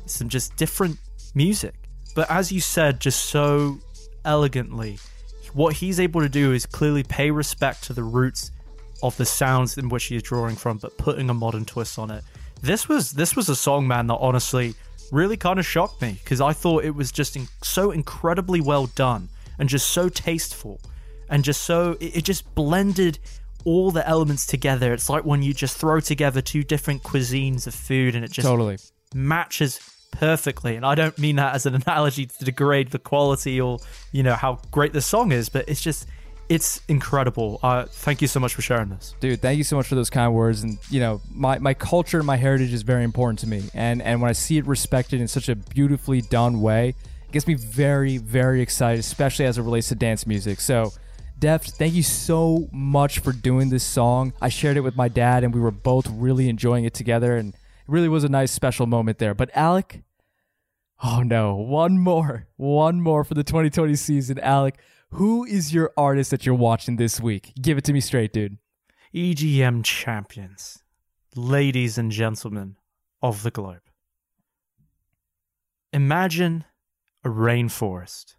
some just different music. But as you said, just so elegantly, what he's able to do is clearly pay respect to the roots of the sounds in which he is drawing from, but putting a modern twist on it. This was this was a song, man, that honestly really kind of shocked me because I thought it was just in- so incredibly well done and just so tasteful and just so it, it just blended all the elements together. It's like when you just throw together two different cuisines of food and it just Totally. matches perfectly. And I don't mean that as an analogy to degrade the quality or, you know, how great the song is, but it's just, it's incredible. Uh, thank you so much for sharing this. Dude, thank you so much for those kind words. And you know, my, my culture and my heritage is very important to me. And and when I see it respected in such a beautifully done way, gets me very, very excited, especially as it relates to dance music. So Deft, thank you so much for doing this song. I shared it with my dad and we were both really enjoying it together and it really was a nice special moment there. But Alec, oh no, one more. One more for the 2020 season. Alec, who is your artist that you're watching this week? Give it to me straight, dude. EDM champions, ladies and gentlemen of the globe. Imagine a rainforest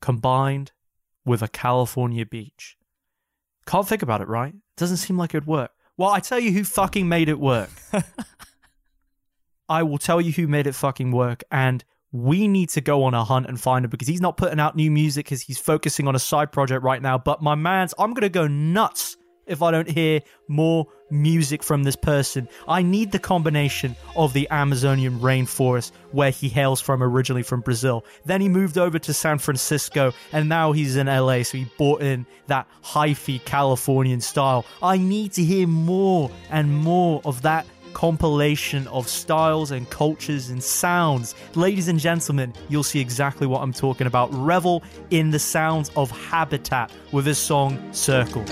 combined with a California beach. Can't think about it, right? Doesn't seem like it'd work. Well, I tell you who fucking made it work. I will tell you who made it fucking work, and we need to go on a hunt and find him because he's not putting out new music because he's focusing on a side project right now. But my man's, I'm gonna go nuts if I don't hear more music from this person. I need the combination of the Amazonian rainforest where he hails from originally from Brazil. Then he moved over to San Francisco and now he's in LA, so he brought in that hyphy Californian style. I need to hear more and more of that compilation of styles and cultures and sounds. Ladies and gentlemen, you'll see exactly what I'm talking about. Revel in the sounds of Habitat with his song Circle.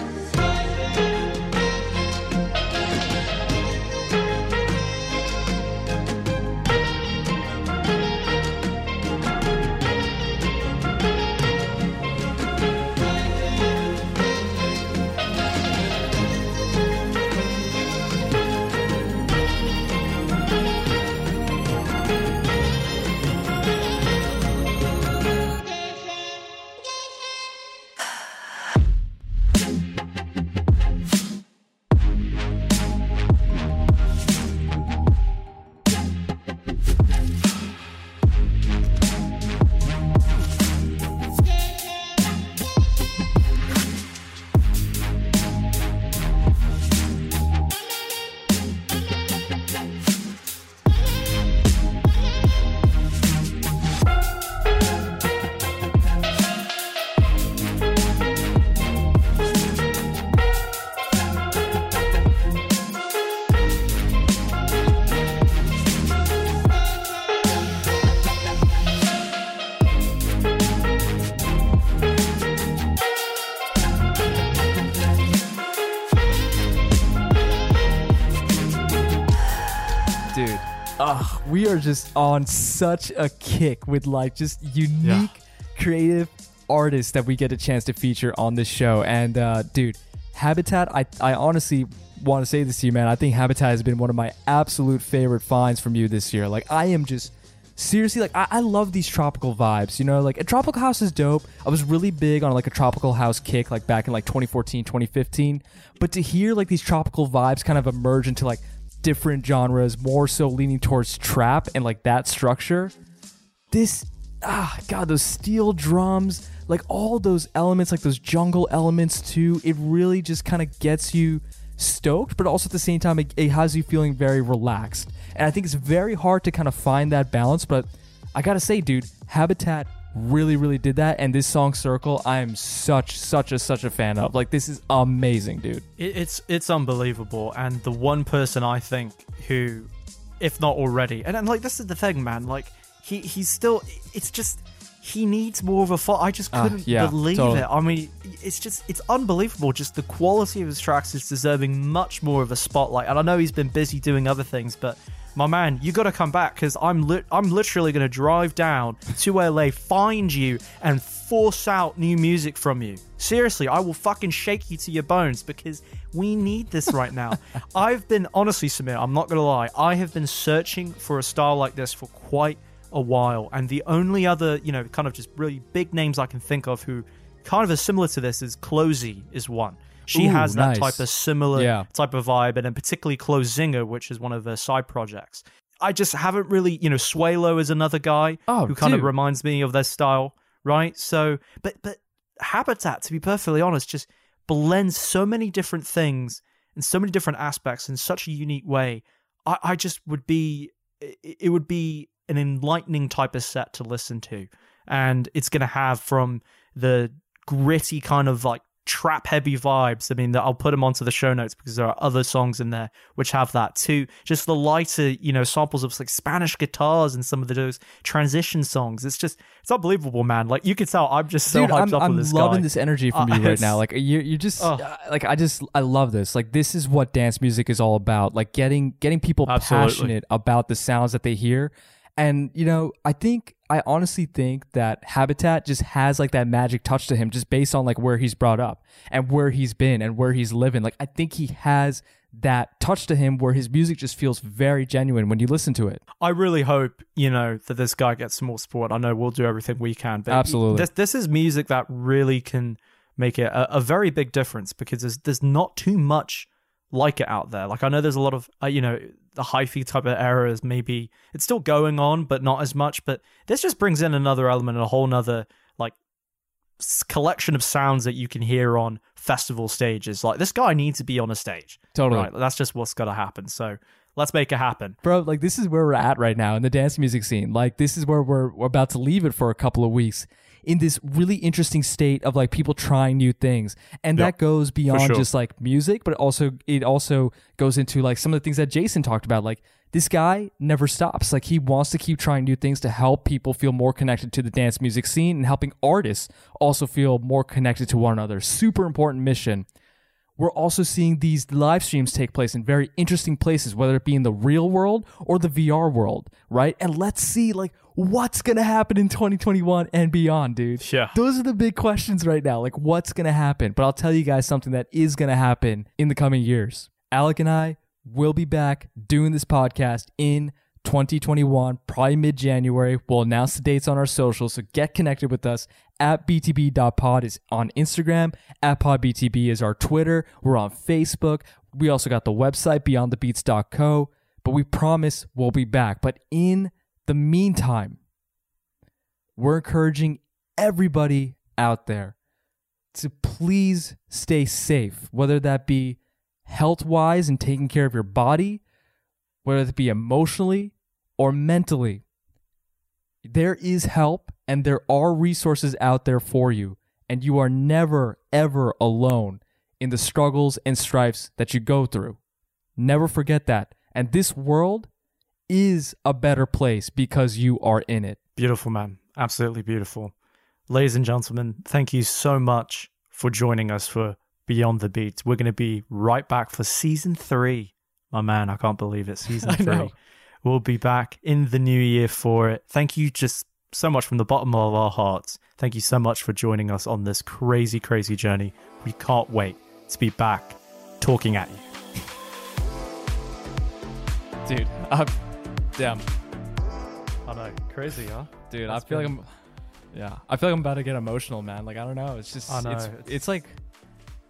We are just on such a kick with like just unique, creative artists that we get a chance to feature on this show. And uh, dude, Habitat, I, I honestly want to say this to you, man. I think Habitat has been one of my absolute favorite finds from you this year. Like, I am just seriously like I, I love these tropical vibes you know like a tropical house is dope i was really big on like a tropical house kick like back in like 2014 2015 but to hear like these tropical vibes kind of emerge into like different genres more so leaning towards trap and like that structure. This ah god those steel drums like all those elements like those jungle elements too it really just kind of gets you stoked but also at the same time it, it has you feeling very relaxed. And i think it's very hard to kind of find that balance but i gotta say dude habitat really really did that and this song circle i am such such a such a fan of like this is amazing dude It, it's it's unbelievable, and the one person I think who, if not already, and, and like this is the thing, man. Like he he's still. It's just he needs more of a fight. I just Ah, couldn't yeah, believe totally. it. I mean, it's just it's unbelievable. Just the quality of his tracks is deserving much more of a spotlight. And I know he's been busy doing other things, but. My man, you got to come back because I'm lit. I'm literally going to drive down to LA, find you, and force out new music from you. Seriously, I will fucking shake you to your bones because we need this right now. I've been honestly, Samir, I'm not gonna lie, I have been searching for a style like this for quite a while, and the only other, you know, kind of just really big names I can think of who kind of are similar to this is Clozee is one. She Ooh, has that nice. type of similar Yeah. type of vibe, and then particularly Clozinger, which is one of their side projects. I just haven't really, you know, Swalo is another guy Oh, who kind of reminds me of their style, right? So, but but Habitat, to be perfectly honest, just blends so many different things and so many different aspects in such a unique way. I, I just would be, it would be an enlightening type of set to listen to, and it's going to have from the gritty kind of like trap heavy vibes. I mean, that I'll put them onto the show notes because there are other songs in there which have that too. Just the lighter, you know, samples of like Spanish guitars and some of those transition songs. It's just, it's unbelievable, man. Like you can tell, I'm just so Dude, hyped I'm, up I'm on this loving guy. this energy from Uh, you right now. Like you, you just Oh. uh, like I just I love this. Like this is what dance music is all about. Like getting getting people Absolutely. passionate about the sounds that they hear. And you know, I think I honestly think that Habitat just has like that magic touch to him, just based on like where he's brought up and where he's been and where he's living. Like I think he has that touch to him where his music just feels very genuine when you listen to it. I really hope you know that this guy gets some more support. I know we'll do everything we can, but Absolutely. this this is music that really can make it a, a very big difference because there's there's not too much like it out there. Like I know there's a lot of uh, you know the hyphy type of era is maybe it's still going on, but not as much. But this just brings in another element, and a whole nother like collection of sounds that you can hear on festival stages. Like this guy needs to be on a stage. Totally. Right, that's just what's got to happen. So let's make it happen. bro like this is where we're at right now in the dance music scene like this is where we're, we're about to leave it for a couple of weeks in this really interesting state of like people trying new things. And Yeah, that goes beyond sure. just like music but also it also goes into like some of the things that jason talked about. Like this guy never stops. Like he wants to keep trying new things to help people feel more connected to the dance music scene and helping artists also feel more connected to one another. Super important mission. We're also seeing these live streams take place in very interesting places, whether it be in the real world or the VR world, right? And let's see like what's gonna happen in 2021 and beyond, dude. Yeah. Those are the big questions right now. Like what's gonna happen? But I'll tell you guys something that is gonna happen in the coming years. Alec and I will be back doing this podcast in 2021, probably mid January. We'll announce the dates on our socials, so get connected with us at btb.pod is on Instagram, at podbtb is our Twitter. We're on Facebook. We also got the website beyondthebeats.co, but we promise we'll be back. But in the meantime, we're encouraging everybody out there to please stay safe, whether that be health wise and taking care of your body, whether it be emotionally or mentally. There is help and there are resources out there for you, and you are never, ever alone in the struggles and strifes that you go through. Never forget that. And this world is a better place because you are in it. Beautiful, man. Absolutely beautiful. Ladies and gentlemen, thank you so much for joining us for Beyond the Beats. We're going to be right back for season three. My man, I can't believe it. Season three. We'll be back in the new year for it. Thank you just so much from the bottom of our hearts. Thank you so much for joining us on this crazy, crazy journey. We can't wait to be back talking at you. dude. I'm, damn, I know, crazy, huh? dude. That's I feel been- like I'm, yeah, I feel like I'm about to get emotional, man. Like I don't know. It's just, I know, it's, it's- it's like,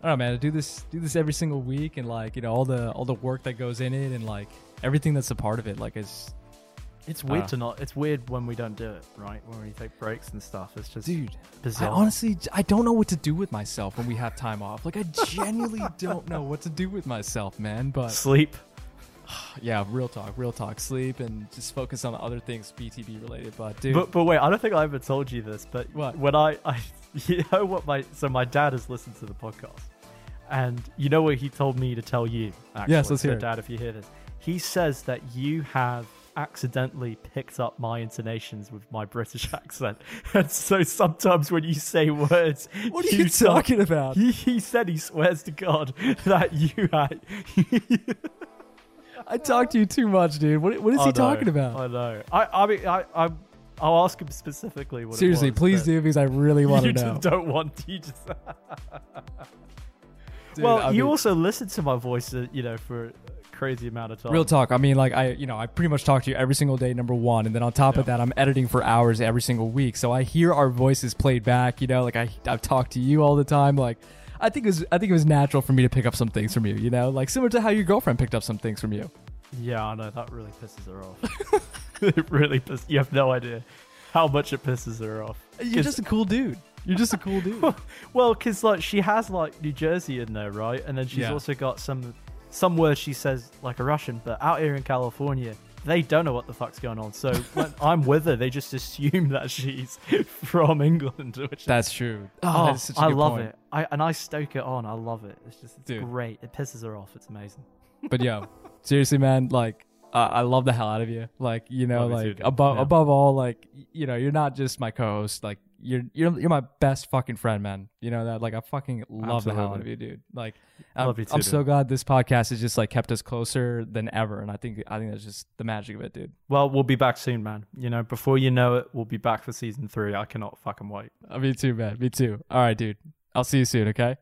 I don't know, man. To do this, do this every single week, and like you know all the all the work that goes in it, and like everything that's a part of it. Like it's, It's weird Uh. to not. It's weird when we don't do it, right? When we take breaks and stuff. It's just dude. I honestly, I don't know what to do with myself when we have time off. Like I genuinely don't know what to do with myself, man. But sleep. yeah, real talk, real talk. Sleep and just focus on other things BTB related. But dude, But but wait, I don't think I ever told you this. But What? when I, I you know what my so my dad has listened to the podcast, and you know what he told me to tell you. Actually. Yes, let's So, hear it. Dad. If you hear this, he says that you have accidentally picked up my intonations with my British accent, and so sometimes when you say words, What are you sound- talking about? He, he said he swears to God that you had. I talk to you too much, dude. What, what is I he know, talking about? I know. I I mean I I I'll ask him specifically what. it Seriously, was, please do because I really want to know. don't want to. You just Dude, well, I you mean- also listen to my voice, uh, you know, for a crazy amount of time. Real talk. I mean, like I, you know, I pretty much talk to you every single day. Number one, and then on top of that, I'm editing for hours every single week, so I hear our voices played back. You know, like I, I've talked to you all the time. Like, I think it was, I think it was natural for me to pick up some things from you. You know, like similar to how your girlfriend picked up some things from you. Yeah, I know that really pisses her off. it really pisses. You have no idea how much it pisses her off. You're just a cool dude. You're just a cool dude. well, because like she has like New Jersey in there, right? And then she's Yeah. also got some some words she says like a Russian, but out here in California, they don't know what the fuck's going on. So when I'm with her, they just assume that she's from England, which That's true. Oh, Oh, that is such a I good love point. it. I and I stoke it on. I love it. It's just it's Dude. great. It pisses her off. It's amazing. But yeah, seriously, man, like uh, I love the hell out of you. Like you know, Love you too, like above Yeah. above all, like you know, you're not just my co-host. Like you're you're you're my best fucking friend, man. You know that. Like I fucking love the hell out of you, dude. Like I'm, Love you too, I'm so glad this podcast has just like kept us closer than ever, and I think I think that's just the magic of it, dude. Well, we'll be back soon, man. You know, before you know it, we'll be back for season three. I cannot fucking wait. Uh, me too, man. Me too. All right, dude. I'll see you soon. Okay.